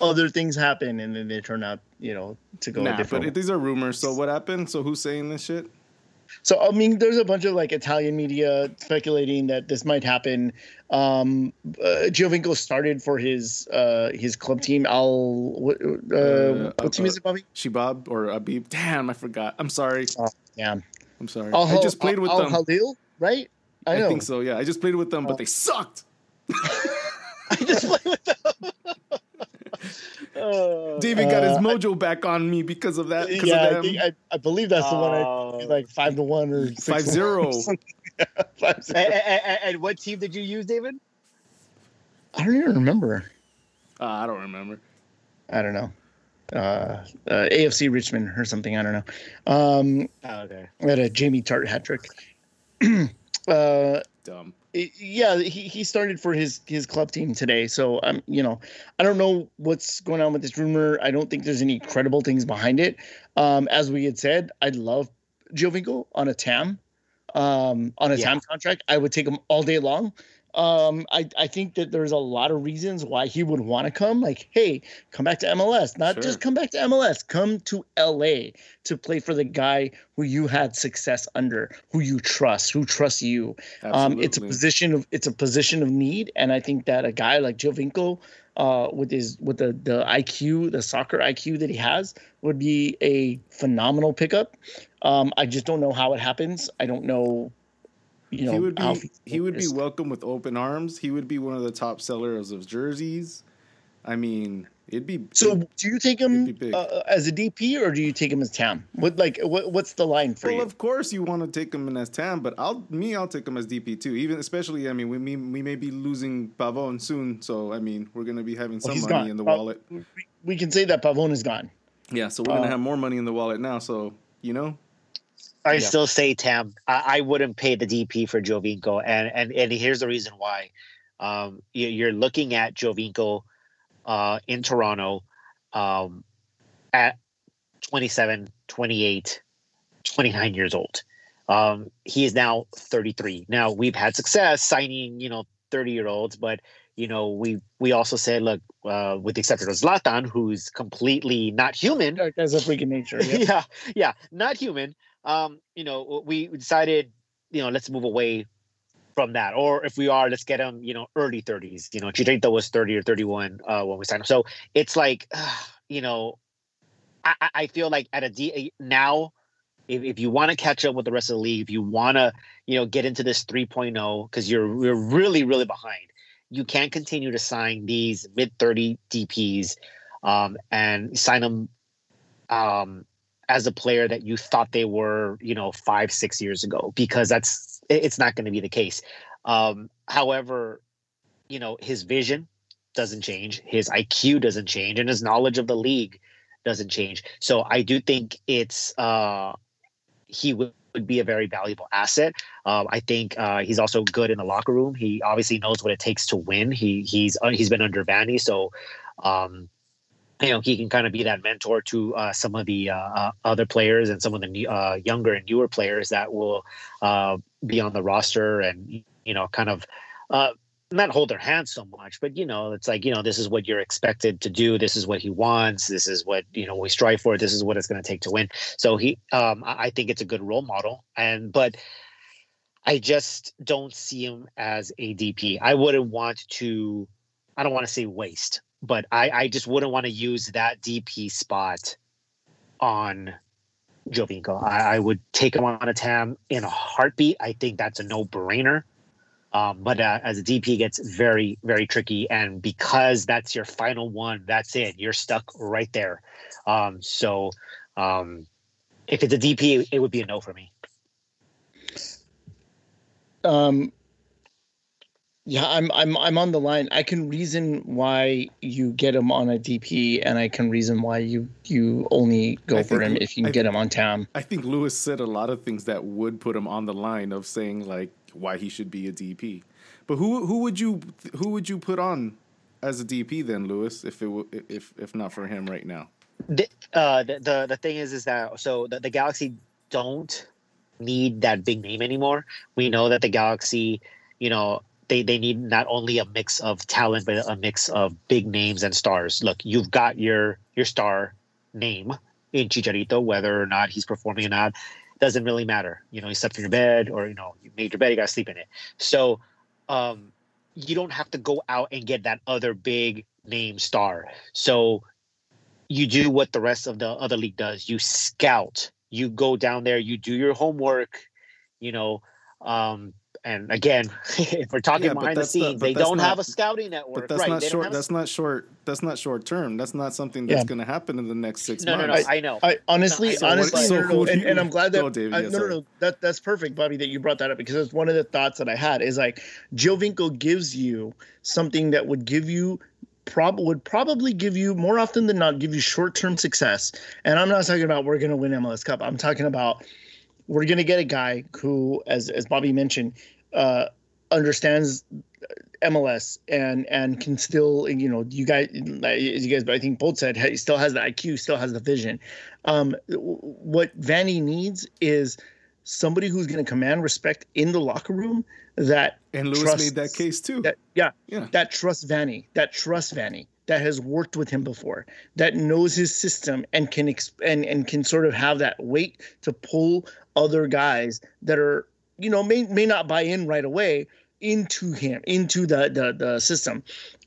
Other things happen, and then they turn out, you know, to go. Nah, but these are rumors. So what happened? So who's saying this shit? So I mean, there's a bunch of like Italian media speculating that this might happen. Um, uh, Giovinco started for his uh, his club team. Al what, uh, uh, what team is it, Bobby? Shabab or Abib? Damn, I forgot. I'm sorry. Oh, yeah, I'm sorry. Al- I just played with Al- them. Hilal, right? I, I, think so. Yeah, I just played with them, but they sucked. I just played with them. Uh, David got his uh, mojo back on me because of that. Yeah, of I, I, I, believe that's the one. I oh. like five to one or five zero. five zero. And, and, and, what team did you use, David? I don't even remember. Uh, I don't remember. I don't know. Uh, uh, AFC Richmond or something. I don't know. Um, oh, okay. I had a Jamie Tartt hat trick. uh, Dumb yeah, he, he started for his his club team today. So I'm, um, you know, I don't know what's going on with this rumor. I don't think there's any credible things behind it. Um, as we had said, I'd love Giovinco on a TAM, um, on a yeah. TAM contract. I would take him all day long. Um, I, I think that there's a lot of reasons why he would want to come. Like, hey, come back to MLS. Not sure. just come back to MLS. Come to LA to play for the guy who you had success under, who you trust, who trusts you. Um, it's a position of it's a position of need, and I think that a guy like Giovinco, uh, with his with the the IQ, the soccer IQ that he has, would be a phenomenal pickup. Um, I just don't know how it happens. I don't know you know, he would be he would be welcome with open arms. He would be one of the top sellers of jerseys. I mean, it'd be so. Do you take him uh, as a DP or do you take him as TAM? What like what, what's the line for well, you? Well, of course you want to take him in as TAM, but I'll me I'll take him as DP too. Even especially, I mean, we may, we may be losing Pavon soon, so I mean, we're gonna be having some well, money gone. in the wallet. we can say that Pavon is gone. Yeah, so we're gonna uh, have more money in the wallet now. So you know, I yeah. still say Tam. I, I, wouldn't pay the DP for Giovinco, and and and here's the reason why. Um, you, are looking at Giovinco uh, in Toronto um, at 27, 28, 29 years old. Um, he is now 33. Now we've had success signing, you know, 30 year olds, but you know, we we also said, look, uh, with the exception of Zlatan, who's completely not human. As a freaking nature. Yeah. yeah, yeah, not human. Um, you know, we decided, you know, let's move away from that. Or if we are, let's get him, you know, early 30s. You know, Chicharito was 30 or 31 uh, when we signed him. So it's like, uh, you know, I, I feel like at a D now, if, if you want to catch up with the rest of the league, if you want to, you know, get into this 3.0, because you're you're really, really behind, you can't continue to sign these mid 30 DPs um, and sign them um, as a player that you thought they were, you know, five, six years ago, because that's it's not going to be the case. Um, however, you know, his vision doesn't change, his IQ doesn't change, and his knowledge of the league doesn't change. So I do think it's uh, he would, be a very valuable asset. Um, I think uh, he's also good in the locker room. He obviously knows what it takes to win. He he's uh, he's been under Vanney, so um, you know he can kind of be that mentor to uh, some of the uh, uh, other players and some of the uh, younger and newer players that will uh, be on the roster and you know kind of uh, not hold their hands so much but you know it's like you know this is what you're expected to do. This is what he wants. This is what you know we strive for. This is what it's going to take to win. So he um, i think it's a good role model. And but i just don't see him as a dp i wouldn't want to i don't want to say waste but I, I just wouldn't want to use that DP spot on Giovinco. I, I, would take him on a TAM in a heartbeat. I think that's a no brainer. Um, but uh, as a DP gets very, very tricky. And because that's your final one, that's it. You're stuck right there. Um, so um, if it's a DP, it would be a no for me. Um, yeah, I'm I'm I'm on the line. I can reason why you get him on a DP, and I can reason why you you only go I for him if you can I get him on town. I think Lewis said a lot of things that would put him on the line of saying like why he should be a DP. But who who would you who would you put on as a DP then, Lewis? If it if if not for him right now. The uh, the, the the thing is is that so the, the Galaxy don't need that big name anymore. We know that the Galaxy, you know, they they need not only a mix of talent but a mix of big names and stars. Look, you've got your your star name in Chicharito, whether or not he's performing or not doesn't really matter. You know, you slept in your bed or you know you made your bed, you got to sleep in it. So um, you don't have to go out and get that other big name star. So you do what the rest of the other league does. You scout. You go down there. You do your homework. You know, um, and again, if we're talking yeah, behind the scenes, the, they don't not, have a scouting network. But that's right, not short. That's a... not short. That's not short term. That's not something that's yeah. going to happen in the next six no, months. No, no, I, I know. I honestly, no, honestly, so no, and, and, I'm glad that go, David, I, no, no, no, that that's perfect, Bobby, that you brought that up because it's one of the thoughts that I had is like Giovinco gives you something that would give you prob would probably give you more often than not give you short term success. And I'm not talking about we're going to win MLS Cup. I'm talking about we're going to get a guy who, as as Bobby mentioned, uh, understands MLS and and can still you know you guys as you guys but I think both said he still has the IQ still has the vision. Um, what Vanney needs is somebody who's going to command respect in the locker room that and Lewis trusts, made that case too. That, yeah, yeah, that trusts Vanney, that trusts Vanney, that has worked with him before, that knows his system and can exp- and and can sort of have that weight to pull other guys that are you know may may not buy in right away into him into the the, the system.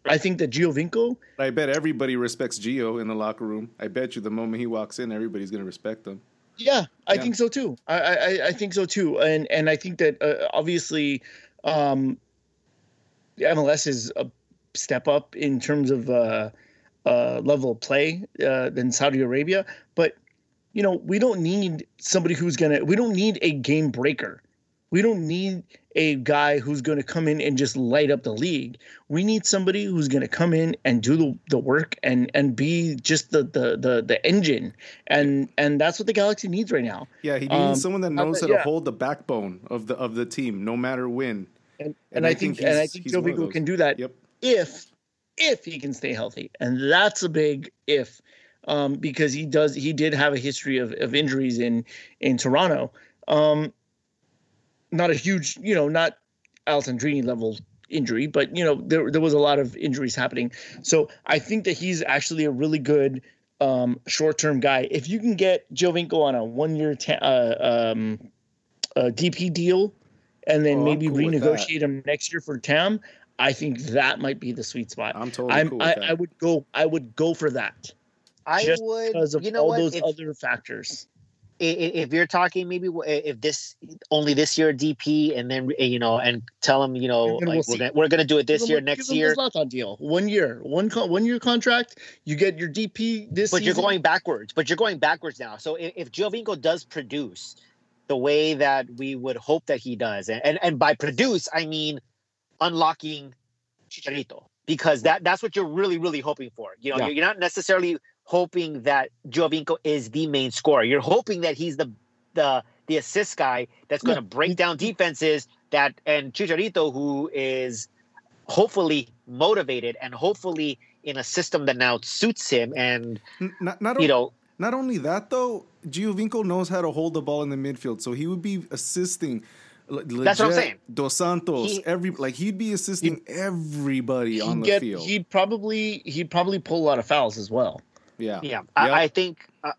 I think that Giovinco. I bet everybody respects Gio in the locker room. I bet you the moment he walks in, everybody's going to respect him. Yeah, I yeah. think so too. I, I, I think so too, and and I think that uh, obviously, um, MLS is a step up in terms of uh, uh, level of play uh, than Saudi Arabia, but you know we don't need somebody who's gonna. We don't need a game breaker We don't need a guy who's going to come in and just light up the league. We need somebody who's going to come in and do the, the work and and be just the the the, the engine. And and that's what the Galaxy needs right now. Yeah, he needs um, someone that knows how to yeah. hold the backbone of the of the team, no matter when. And, and, and I, I, think, think and I think Giovinco can do that. Yep. If if he can stay healthy, and that's a big if. Um, because he does he did have a history of, of injuries in in Toronto. Um, not a huge, you know, not Alessandrini level injury, but you know, there there was a lot of injuries happening. So I think that he's actually a really good um, short term guy. If you can get Giovinco on a one year ta- uh, um, DP deal, and then oh, maybe cool renegotiate him next year for Tam, I think that might be the sweet spot. I'm totally I'm, cool I, I, would go. I would go for that. I would because of you know all what? those if, other factors. If you're talking maybe if this only this year DP and then eh, you know and tell them you know like we'll we're, gonna, we're gonna do it this give year them, next year. Zlatan deal. One year. One one year contract you get your DP this but season. you're going backwards. But you're going backwards now. So if, if Giovinco does produce the way that we would hope that he does and and, and by produce I mean unlocking Chicharito because that that's what you're really really hoping for. You know yeah. you're not necessarily hoping that Giovinco is the main scorer. You're hoping that he's the the the assist guy that's going to yeah. break down defenses. That and Chicharito, who is hopefully motivated and hopefully in a system that now suits him. And not, not you know, not only that though, Giovinco knows how to hold the ball in the midfield, so he would be assisting. That's what I'm saying. Dos Santos, he, every like he'd be assisting he'd, everybody on the get, field. He'd probably he'd probably pull a lot of fouls as well. Yeah, yeah. Yep. I, I, think, uh,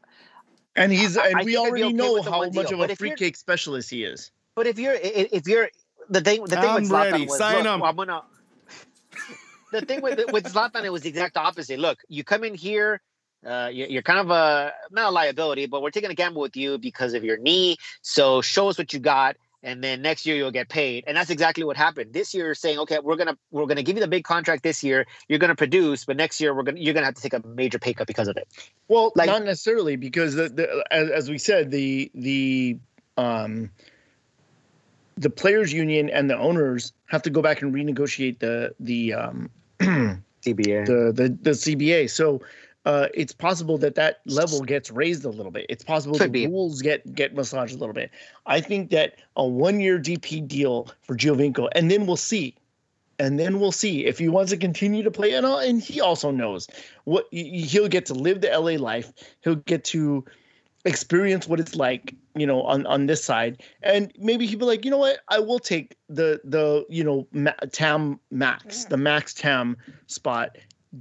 and he's and I we already okay know how much deal. of a free kick specialist he is. But if you're if you're the thing the thing I'm with Zlatan ready. was Sign look, I'm gonna. the thing with with Zlatan, it was the exact opposite. Look, you come in here. Uh, you're kind of a not a liability, but we're taking a gamble with you because of your knee. So show us what you got, and then next year you'll get paid. And that's exactly what happened. This year, saying, okay, we're gonna we're gonna give you the big contract this year. You're gonna produce, but next year we're gonna you're gonna have to take a major pay cut because of it. Well, like, not necessarily because the, the as, as we said the the um the players union and the owners have to go back and renegotiate the the um CBA the the the CBA. So uh, it's possible that that level gets raised a little bit. It's possible Could the be. rules get get massaged a little bit. I think that a one year DP deal for Giovinco, and then we'll see, and then we'll see if he wants to continue to play. And and he also knows what he'll get to live the LA life. He'll get to experience what it's like, you know, on on this side, and maybe he'll be like, you know what, I will take the the you know Tam Max, the Max Tam spot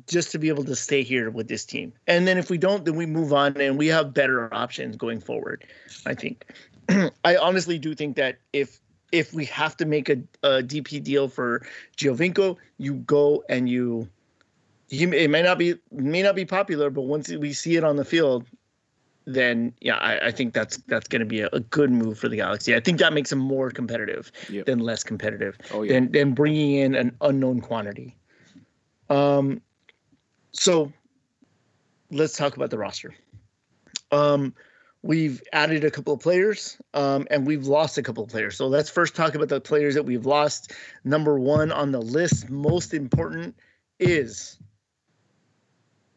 just to be able to stay here with this team. And then if we don't, then we move on and we have better options going forward. I think. I honestly do think that if if we have to make a, a DP deal for Giovinco, you go and you. He, it may not be may not be popular, but once we see it on the field, then yeah, I, I think that's that's going to be a, a, good move for the Galaxy. I think that makes them more competitive yep. than less competitive. Oh, yeah. Than than bringing in an unknown quantity. Um, so let's talk about the roster. Um, we've added a couple of players um, and we've lost a couple of players. So let's first talk about the players that we've lost. Number one on the list, most important, is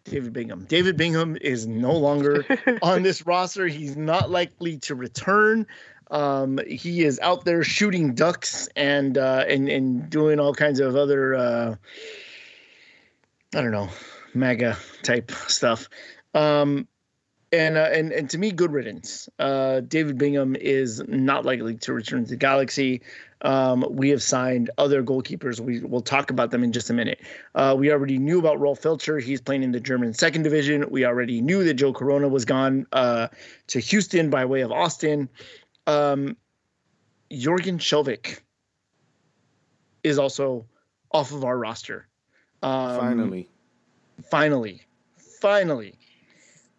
David Bingham. David Bingham is no longer on this roster. He's not likely to return. Um, he is out there shooting ducks and uh, and and doing all kinds of other uh, I don't know MAGA type stuff. Um, and uh, and and to me, good riddance. Uh, David Bingham is not likely to return to the Galaxy. Um, we have signed other goalkeepers. We will talk about them in just a minute. Uh, we already knew about Rolf Feltscher. He's playing in the German second division. We already knew that Joe Corona was gone uh, to Houston by way of Austin. Um, Jorgen Skjelvik is also off of our roster. Um, Finally Finally, finally.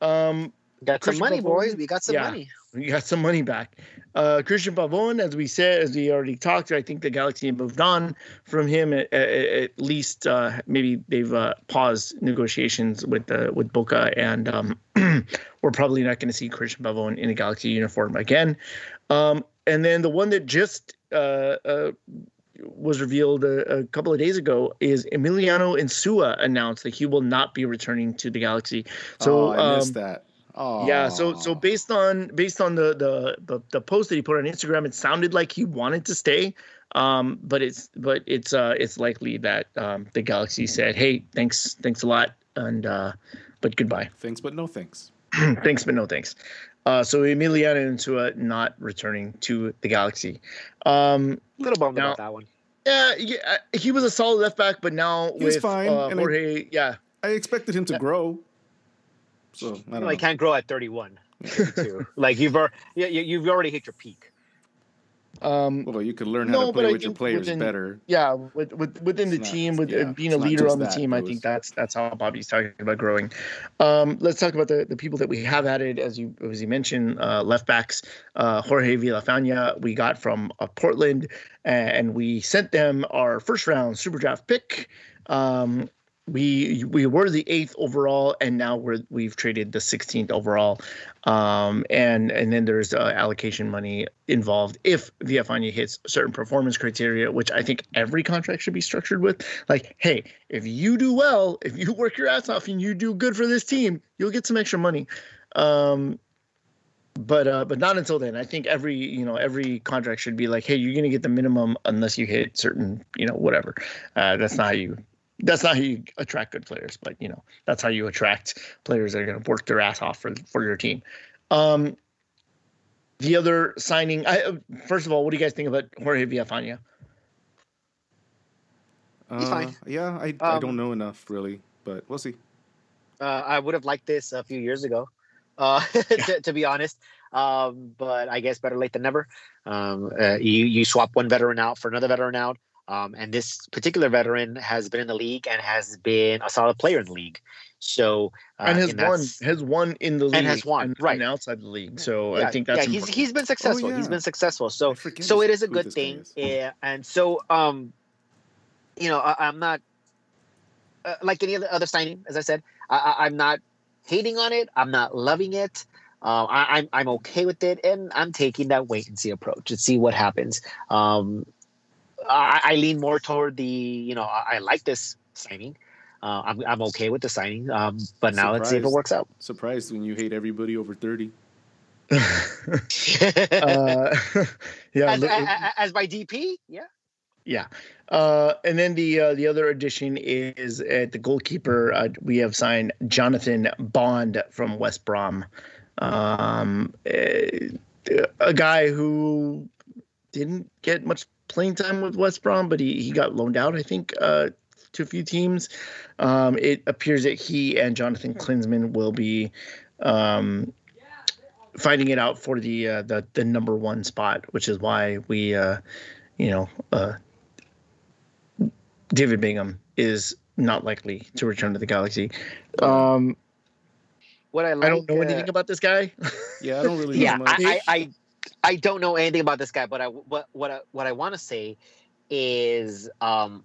Um, got some money, Pavon, boys. We got some yeah, money. We got some money back. Uh, Cristian Pavon, as we said, as we already talked, to, I think the Galaxy moved on from him. At, at, at least, uh, maybe they've uh, paused negotiations with uh, with Boca, and um, we're probably not going to see Cristian Pavon in a Galaxy uniform again. Um, and then the one that just uh, uh, was revealed a, a, couple of days ago is Emiliano Insua announced that he will not be returning to the Galaxy. So oh, I missed um, that. Oh. Yeah, so so based on based on the, the the the post that he put on Instagram, it sounded like he wanted to stay. Um, but it's but it's uh it's likely that um, the Galaxy said, "Hey, thanks thanks a lot," and uh, but goodbye. Thanks, but no thanks. thanks, but no thanks. Uh, so Emiliano Insua not returning to the Galaxy. Um, a little bummed now, about that one. Yeah, yeah, uh, he was a solid left back, but now he with fine. Uh, Jorge, I, yeah, I expected him to yeah. grow. So I don't well, know. he can't grow at 31. like you've already, yeah, you've already hit your peak. Um, well, you could learn how no, to play with your players within, better. Yeah, with, with within it's the team, with yeah, being a leader on the that, team, I think that's that's how Bobby's talking about growing. Um, let's talk about the, the people that we have added, as you as you mentioned, uh, left backs. Uh, Jorge Villafaña, we got from uh, Portland, and we sent them our first round super draft pick. Um, we we were the eighth overall, and now we're we've traded the 16th overall, um, and and then there's uh, allocation money involved if Villafaña hits certain performance criteria, which I think every contract should be structured with. Like, hey, if you do well, if you work your ass off and you do good for this team, you'll get some extra money. Um, but uh, but not until then. I think every you know every contract should be like, hey, you're gonna get the minimum unless you hit certain you know whatever. Uh, that's not how you that's not how you attract good players, but you know that's how you attract players that are going to work their ass off for for your team. Um, the other signing, I uh, first of all, what do you guys think about Jorge Villafaña? He's uh, fine. Yeah, I, um, I don't know enough really, but we'll see. Uh, I would have liked this a few years ago, uh, to, to, be honest. Um, but I guess better late than never. Um, uh, you you swap one veteran out for another veteran out. Um, and this particular veteran has been in the league and has been a solid player in the league. So uh, and has won has won in the league and has won and, right and outside the league. So yeah, I think that's yeah. He's he's been successful. Oh, yeah. He's been successful. So so it is a good thing. Yeah, and so um, you know, I, am not uh, like any other other signing. As I said, I, am not hating on it. I'm not loving it. Uh, I, I'm I'm okay with it, and I'm taking that wait and see approach and see what happens. Um, I, I lean more toward the you know I, I like this signing. Uh, I'm I'm okay with the signing, um, but now Surprised. let's see if it works out. Surprised when you hate everybody over thirty. uh, yeah, as, as, as, by DP, yeah, yeah. Uh, and then the uh, the other addition is at the goalkeeper. Uh, we have signed Jonathan Bond from West Brom, um, a, a guy who didn't get much playing time with West Brom, but he, he got loaned out, I think, uh, to a few teams. Um, it appears that he and Jonathan Klinsmann will be um, fighting it out for the, uh, the the number one spot, which is why we, uh, you know, uh, David Bingham is not likely to return to the Galaxy. Um, what I like, I don't know anything uh, about this guy. yeah, I don't really. yeah, I, I, I don't know anything about this guy, but I what what I, what I want to say is um,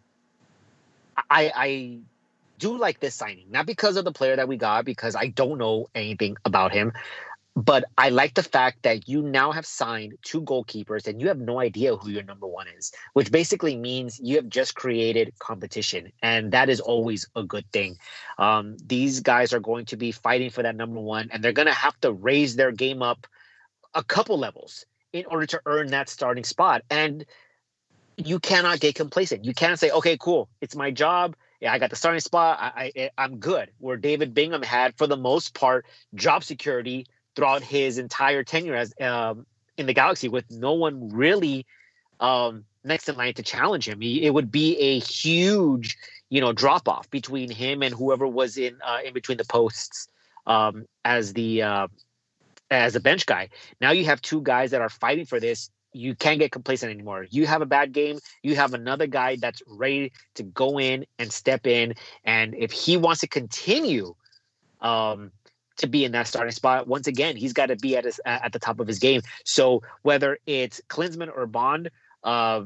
I I do like this signing, not because of the player that we got, because I don't know anything about him, but I like the fact that you now have signed two goalkeepers and you have no idea who your number one is, which basically means you have just created competition, and that is always a good thing. Um, these guys are going to be fighting for that number one, and they're going to have to raise their game up a couple levels in order to earn that starting spot. And you cannot get complacent. You can't say, okay, cool, it's my job. Yeah, I got the starting spot. I, I I'm good. Where David Bingham had, for the most part, job security throughout his entire tenure as um, in the Galaxy, with no one really um, next in line to challenge him. He, it would be a huge, you know, drop off between him and whoever was in uh, in between the posts um, as the uh, as a bench guy. Now you have two guys that are fighting for this. You can't get complacent anymore. You have a bad game. You have another guy that's ready to go in and step in. And if he wants to continue um, to be in that starting spot, once again, he's got to be at his at the top of his game. So whether it's Klinsmann or Bond, uh,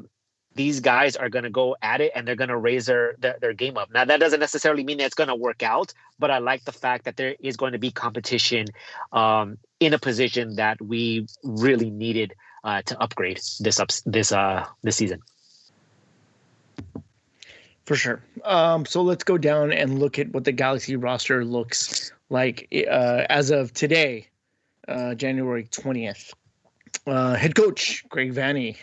these guys are going to go at it and they're going to raise their, their, their game up. Now that doesn't necessarily mean that it's going to work out, but I like the fact that there is going to be competition um, in a position that we really needed uh, to upgrade this up this uh this season. For sure. Um, so let's go down and look at what the Galaxy roster looks like uh, as of today, uh, January twentieth. Uh, head coach Greg Vanney.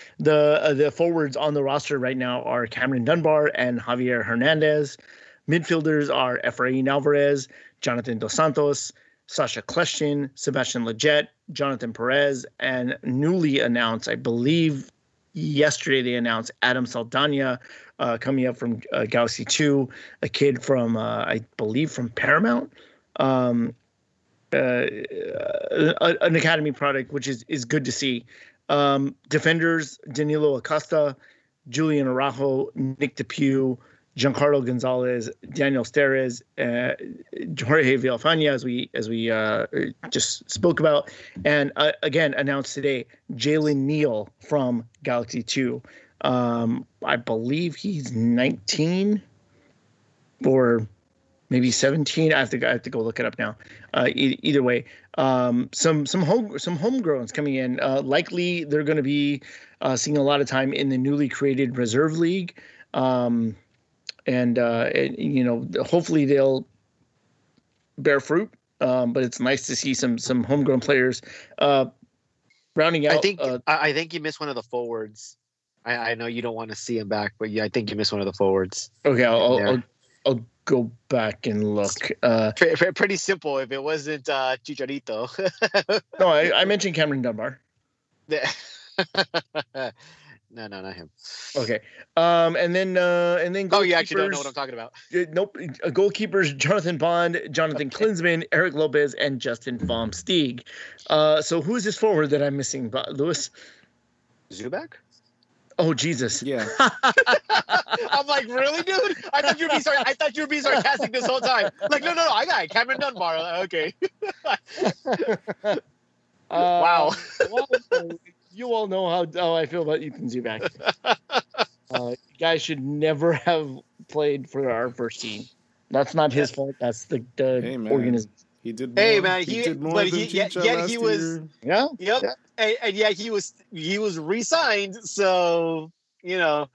the uh, the forwards on the roster right now are Cameron Dunbar and Javier Hernandez. Midfielders are Efrain Alvarez, Jonathan Dos Santos, Sacha Kljestan, Sebastian Lletget, Jonathan Perez, and newly announced, I believe yesterday they announced Adam Saldana uh, coming up from uh, Galaxy 2, a kid from, uh, I believe, from Paramount. Um, uh, an academy product, which is is good to see. Um, defenders: Danilo Acosta, Julian Araujo, Nick DePuy, Giancarlo Gonzalez, Daniel Steres, uh, Jorge Villafaña, as we as we uh, just spoke about, and uh, again announced today, Jalen Neal from Galaxy Two. Um, I believe he's 19 or maybe 17. I have to I have to go look it up now. Uh, e- either way, um, some some home some homegrowns coming in. Uh, likely they're going to be uh, seeing a lot of time in the newly created reserve league. Um, and uh, it, you know, hopefully they'll bear fruit. Um, but it's nice to see some some homegrown players uh, rounding out. I think uh, I think you missed one of the forwards. I, I know you don't want to see him back, but yeah, I think you missed one of the forwards. Okay, I'll I'll, I'll, go back and look. Uh, pretty simple. If it wasn't uh, Chicharito. no, I, I mentioned Cameron Dunbar. No, no, not him. Okay. Um, and then uh, and then oh, you actually don't know what I'm talking about. Uh, nope. Uh, goalkeepers: Jonathan Bond, Jonathan okay. Klinsmann, Eric Lopez, and Justin Vom Steeg. Uh, so who is this forward that I'm missing, Lewis? Zubak. Oh Jesus! Yeah. I'm like, really, dude? I thought you'd be sorry. I thought you'd be sarcastic this whole time. Like, no, no, no. I got it. Cameron Dunbar. Okay. uh, wow. well, you all know how, how I feel about Ethan Zubak. uh, guy should never have played for our first team. That's not his fault. That's the, the hey, organization. He did. More, hey man, he, he did more but he, yet, yet he was. Year. Yeah. Yep. Yeah. And, and yeah, he was he was re-signed. So you know,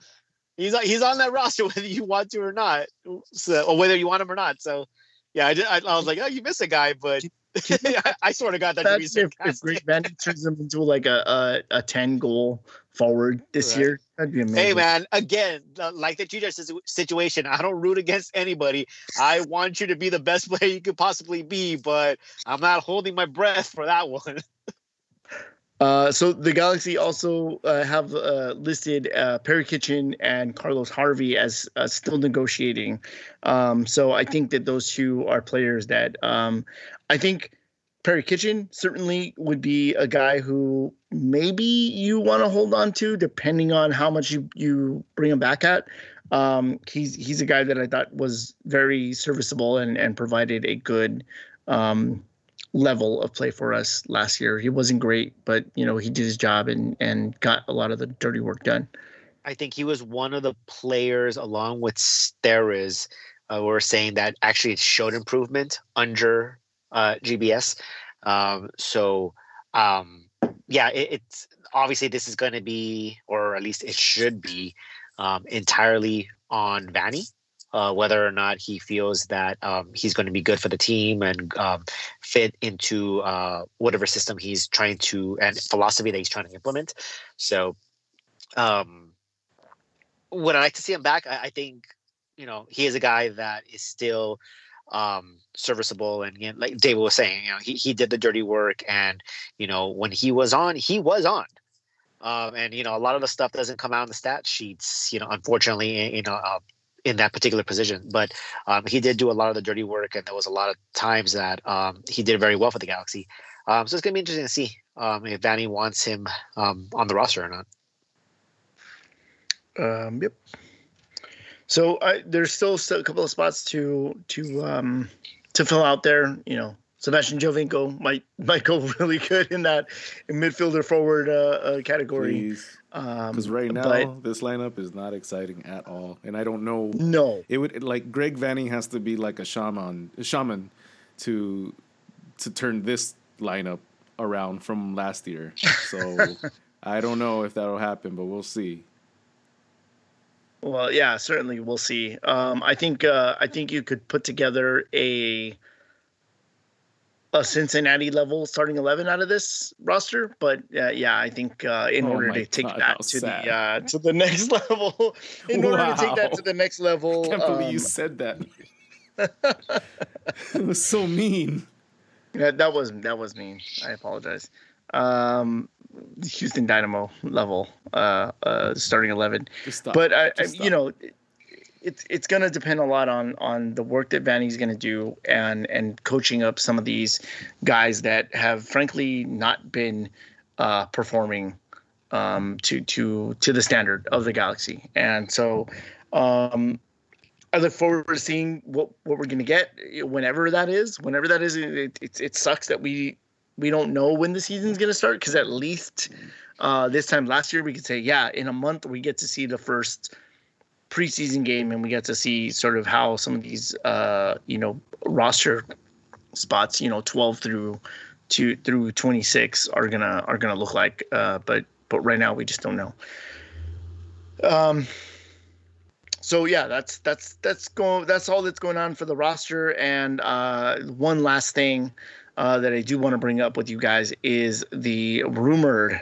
he's he's on that roster whether you want to or not, so, or whether you want him or not. So yeah, I, did, I, I was like, oh, you miss a guy, but I, I sort of got that. If, if Greg Vanney turns him into like a a, a ten goal forward this right. year, that'd be amazing. Hey man, again, like the Cheetah situation, I don't root against anybody. I want you to be the best player you could possibly be, but I'm not holding my breath for that one. Uh, so the Galaxy also uh, have uh, listed uh, Perry Kitchen and Carlos Harvey as uh, still negotiating. Um, so I think that those two are players that um, I think Perry Kitchen certainly would be a guy who maybe you want to hold on to, depending on how much you you bring him back at. Um, he's he's a guy that I thought was very serviceable and and provided a good um, level of play for us last year. He wasn't great, but you know he did his job and and got a lot of the dirty work done. I think he was one of the players, along with Steres, uh, were saying that actually it showed improvement under uh, GBS. Um, so um, yeah, it, it's obviously this is going to be, or at least it should be, um, entirely on Vanney uh, whether or not he feels that um, he's going to be good for the team and um, fit into uh, whatever system he's trying to and philosophy that he's trying to implement. So, um, would I like to see him back? I, I think you know he is a guy that is still um serviceable and you know, like david was saying you know he, he did the dirty work and you know when he was on he was on um and you know a lot of the stuff doesn't come out in the stat sheets you know unfortunately you know uh, in that particular position. But um, he did do a lot of the dirty work, and there was a lot of times that um, he did very well for the Galaxy. Um, so it's going to be interesting to see um, if Vanney wants him um, on the roster or not. Um, yep. So uh, there's still, still a couple of spots to to um, to fill out there. You know, Sebastian Giovinco might might go really good in that midfielder forward uh, uh, category. Because um, right now but, this lineup is not exciting at all, and I don't know. No, it would like Greg Vanney has to be like a shaman, a shaman, to to turn this lineup around from last year. So I don't know if that'll happen, but we'll see. Well, yeah, certainly we'll see. Um, I think uh, I think you could put together a a Cincinnati level starting eleven out of this roster, but uh, yeah, I think uh, in oh order to take God, that to sad. the uh, to the next level, in order to take that to the next level, I can't um, believe you um, said that. it was so mean. Yeah, that was that was mean. I apologize. Um, Houston Dynamo level, uh, uh, starting eleven. But I, I you know, it's it's going to depend a lot on on the work that Vanney's going to do and and coaching up some of these guys that have frankly not been uh, performing um, to to to the standard of the Galaxy. And so um, I look forward to seeing what what we're going to get whenever that is. Whenever that is, it, it, it sucks that we we don't know when the season's going to start because at least uh, this time last year we could say yeah in a month we get to see the first preseason game and we get to see sort of how some of these uh, you know roster spots you know 12 through to through 26 are gonna are gonna look like. Uh, but but right now we just don't know. Um so yeah that's that's that's going that's all that's going on for the roster. And uh one last thing uh, that I do want to bring up with you guys is the rumored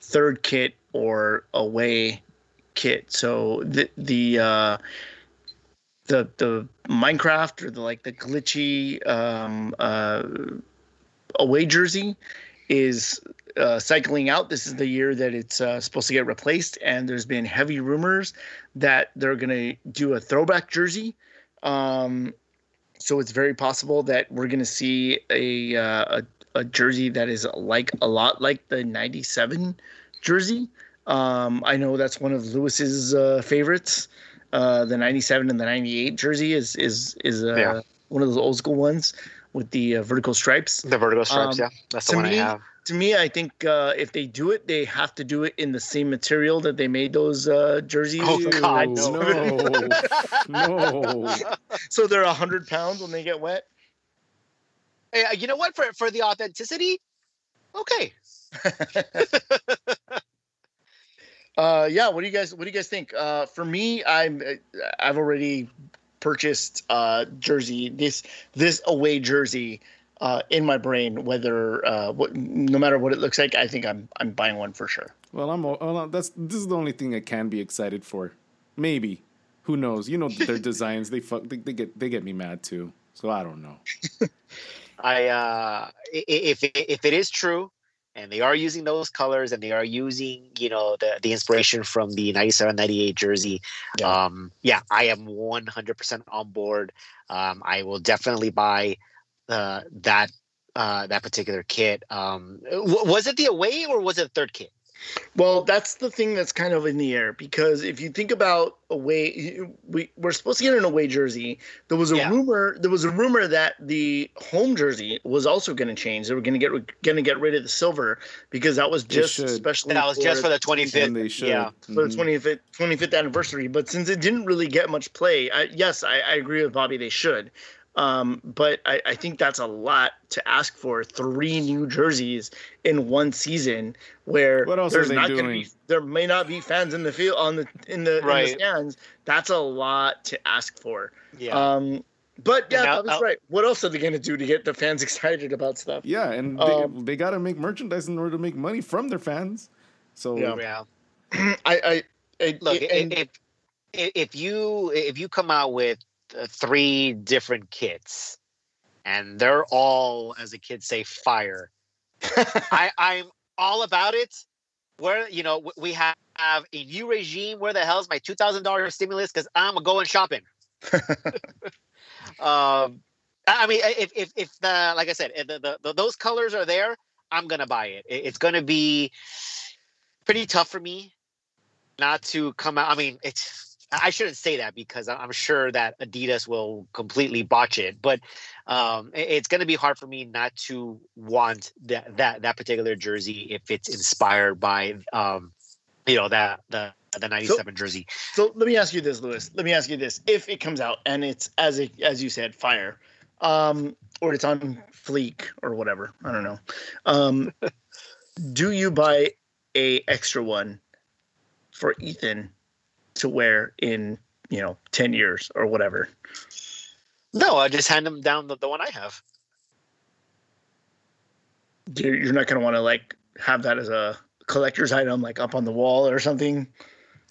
third kit or away kit. So the the uh, the the Minecraft or the like the glitchy um, uh, away jersey is uh, cycling out. This is the year that it's uh, supposed to get replaced, and there's been heavy rumors that they're gonna do a throwback jersey. Um, so it's very possible that we're going to see a, uh, a, a jersey that is like a lot like the '97 jersey. Um, I know that's one of Lewis's uh, favorites. Uh, the '97 and the '98 jersey is is is uh, yeah. one of those old school ones with the uh, vertical stripes. The vertical stripes, um, yeah, that's the one me, I have to me, I think uh, if they do it, they have to do it in the same material that they made those uh, jerseys. Oh God, no, no, no. So they're hundred pounds when they get wet. Hey, you know what? For for the authenticity, okay. uh, yeah. What do you guys What do you guys think? Uh, for me, I'm I've already purchased uh jersey this this away jersey uh, in my brain whether uh, what, no matter what it looks like. I think I'm I'm buying one for sure. Well, I'm well, that's this is the only thing I can be excited for. Maybe, who knows? You know their designs. They fuck. They, they, get they get me mad too. So I don't know. I uh, if if it is true, and they are using those colors and they are using you know the the inspiration from the 97 98 jersey yeah. um yeah i am 100% on board um i will definitely buy uh, that uh, that particular kit. Um, w- was it the away or was it the third kit? Well, that's the thing that's kind of in the air because if you think about away, we we're supposed to get an away jersey. There was a yeah. rumor. There was a rumor that the home jersey was also going to change. They were going to get going to get rid of the silver because that was just especially that was just for the 25th. Yeah, mm-hmm. for the 25th 25th anniversary. But since it didn't really get much play, I, yes, I, I agree with Bobby. They should. Um, but I, I, think that's a lot to ask for three new jerseys in one season where there's not going to be there may not be fans in the field on the in the, right. in the stands. That's a lot to ask for. Yeah. Um, but yeah, now, that's right. What else are they going to do to get the fans excited about stuff? Yeah, and um, they, they got to make merchandise in order to make money from their fans. So yeah, yeah. I, I, I look it, if if you if you come out with three different kits, and they're all, as the kids say, fire. I, I'm all about it. Where you know we have, a new regime. Where the hell's my two thousand dollars stimulus? Because I'm going shopping. um, I mean, if if if the like I said, the, the, the those colors are there, I'm gonna buy it. It's gonna be pretty tough for me not to come out. I mean, it's I shouldn't say that because I'm sure that Adidas will completely botch it, but um, it's going to be hard for me not to want that that that particular jersey if it's inspired by um, you know that the the 97 so, jersey. So let me ask you this, Lewis. Let me ask you this: If it comes out and it's as it, as you said, fire, Um, or it's on Fleek or whatever. I don't know. Um, do you buy a extra one for Ethan to wear in you know ten years or whatever? No, I just hand them down the, the one I have. You're, you're not going to want to like have that as a collector's item, like up on the wall or something.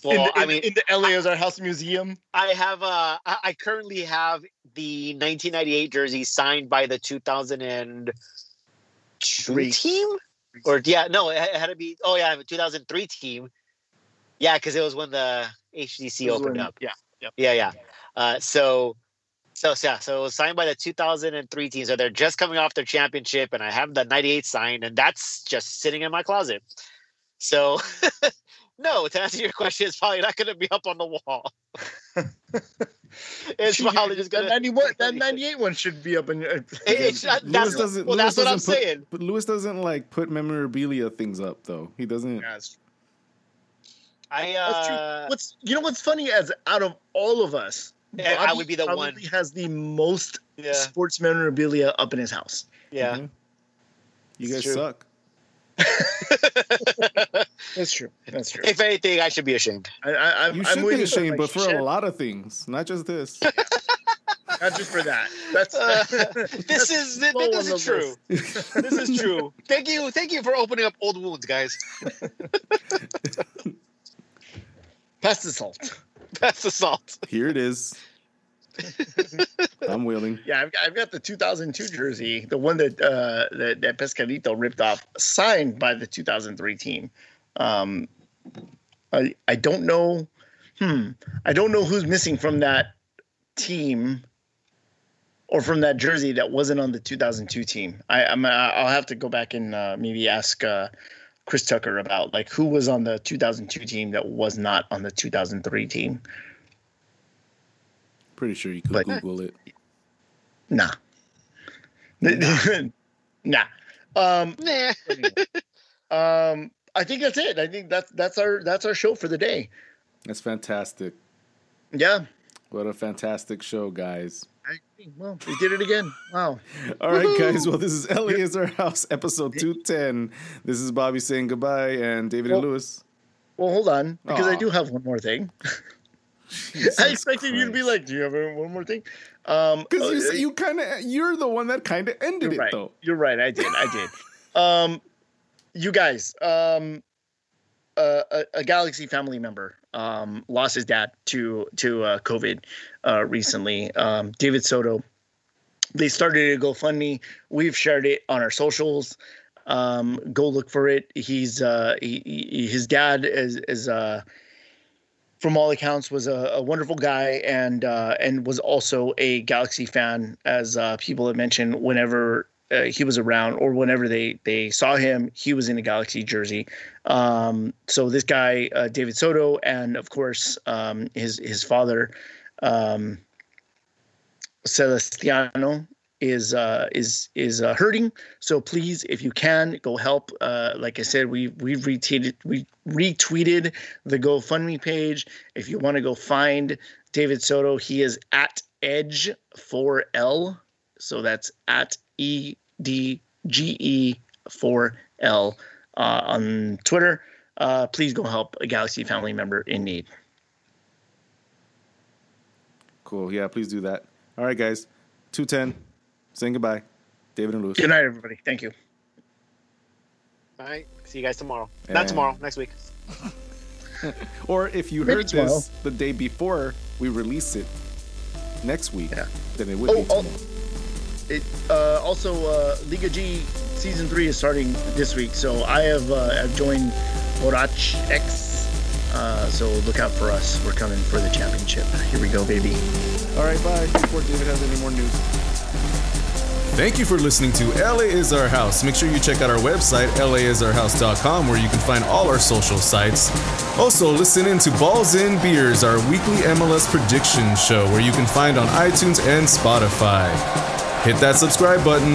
Well, in the, I mean, in the LA as our house museum. I have uh I I currently have the 1998 jersey signed by the 2002 Three. team, or yeah, no, it had- it had to be. Oh yeah, I have a 2003 team. Yeah, because it was when the HDC opened when- up. Yeah. Yeah, yeah. Uh, so, so so, yeah, so it was signed by the 2003 team. So they're just coming off their championship, and I have the 98 signed, and that's just sitting in my closet. So, no, to answer your question, it's probably not going to be up on the wall. it's probably just going that to. 91, that 98 one should be up in. It's not, Lewis that's, doesn't. well, Lewis that's what I'm put, saying. But Lewis doesn't like put memorabilia things up though. He doesn't. Yeah, it's- I That's true. uh, what's you know what's funny as out of all of us, Yeah, I Bobby would be the probably one. has the most yeah, sports memorabilia up in his house. yeah. Mhm. You It's guys true. suck. That's true. That's true. if anything, I should be ashamed. I, I, I'm, You I'm should be ashamed, my but for shit, a lot of things, not just this. not just for that. That's Uh, that's This is this, low on is true. This is true. Thank you, thank you for opening up old wounds, guys. Pass assault. Pest assault. Here it is. I'm willing. Yeah, I've got, I've got the 2002 jersey, the one that uh, that, that Pescadito ripped off, signed by the 2003 team. Um, I I don't know. Hmm. I don't know who's missing from that team or from that jersey that wasn't on the 2002 team. I, I'm I'll have to go back and uh, maybe ask uh, Chris Tucker about like who was on the 2002 team that was not on the 2003 team. Pretty sure you could But- Google it. Nah. nah. Um, Nah. um, I think that's it. I think that's that's our that's our show for the day. That's fantastic. Yeah. What a fantastic show, guys. I well, we did it again. Wow. All right, guys. Well, this is LA is our house, episode 210. This is Bobby saying goodbye and David and Lewis. Well, hold on, because I do have one more thing. I expected you to be like, "Do you have one more thing?" Um, Because you, uh, s- you kind of, you're the one that kind of ended it, right. though. You're right. I did. I did. Um, you guys, um, uh, a, a Galaxy family member um, lost his dad to to uh, COVID uh, recently. Um, David Soto. They started a GoFundMe. We've shared it on our socials. Um, go look for it. He's uh, he, he, his dad is is uh, from all accounts was a, a wonderful guy and uh, and was also a Galaxy fan, as uh, people have mentioned. Whenever uh, he was around or whenever they they saw him, he was in a Galaxy jersey. Um, so this guy, uh, David Soto, and of course um, his his father, um, Celestiano, is uh, is is uh, hurting. So please, if you can, go help. Uh, like I said, we we've retweeted we retweeted the GoFundMe page. If you want to go find David Soto, he is at Edge 4L. So that's at E D G E 4L uh, on Twitter. Uh, please go help a Galaxy family member in need. Cool. Yeah, please do that. All right, guys. 210. Saying goodbye. David and Lewis. Good night, everybody. Thank you. All right. See you guys tomorrow. And- Not tomorrow. Next week. Or if you Maybe heard tomorrow. this the day before we release it next week, Yeah. then it would Oh, be oh. Tomorrow. It uh, also uh, Liga G season three is starting this week, so I have uh, I've joined Borach X. Uh, so look out for us. We're coming for the championship. Here we go, baby. All right, bye. Before David has any more news. Thank you for listening to LA is Our House. Make sure you check out our website, laisourhouse.com, where you can find all our social sites. Also, listen in to Balls in Beers, our weekly MLS prediction show, where you can find on iTunes and Spotify. Hit that subscribe button.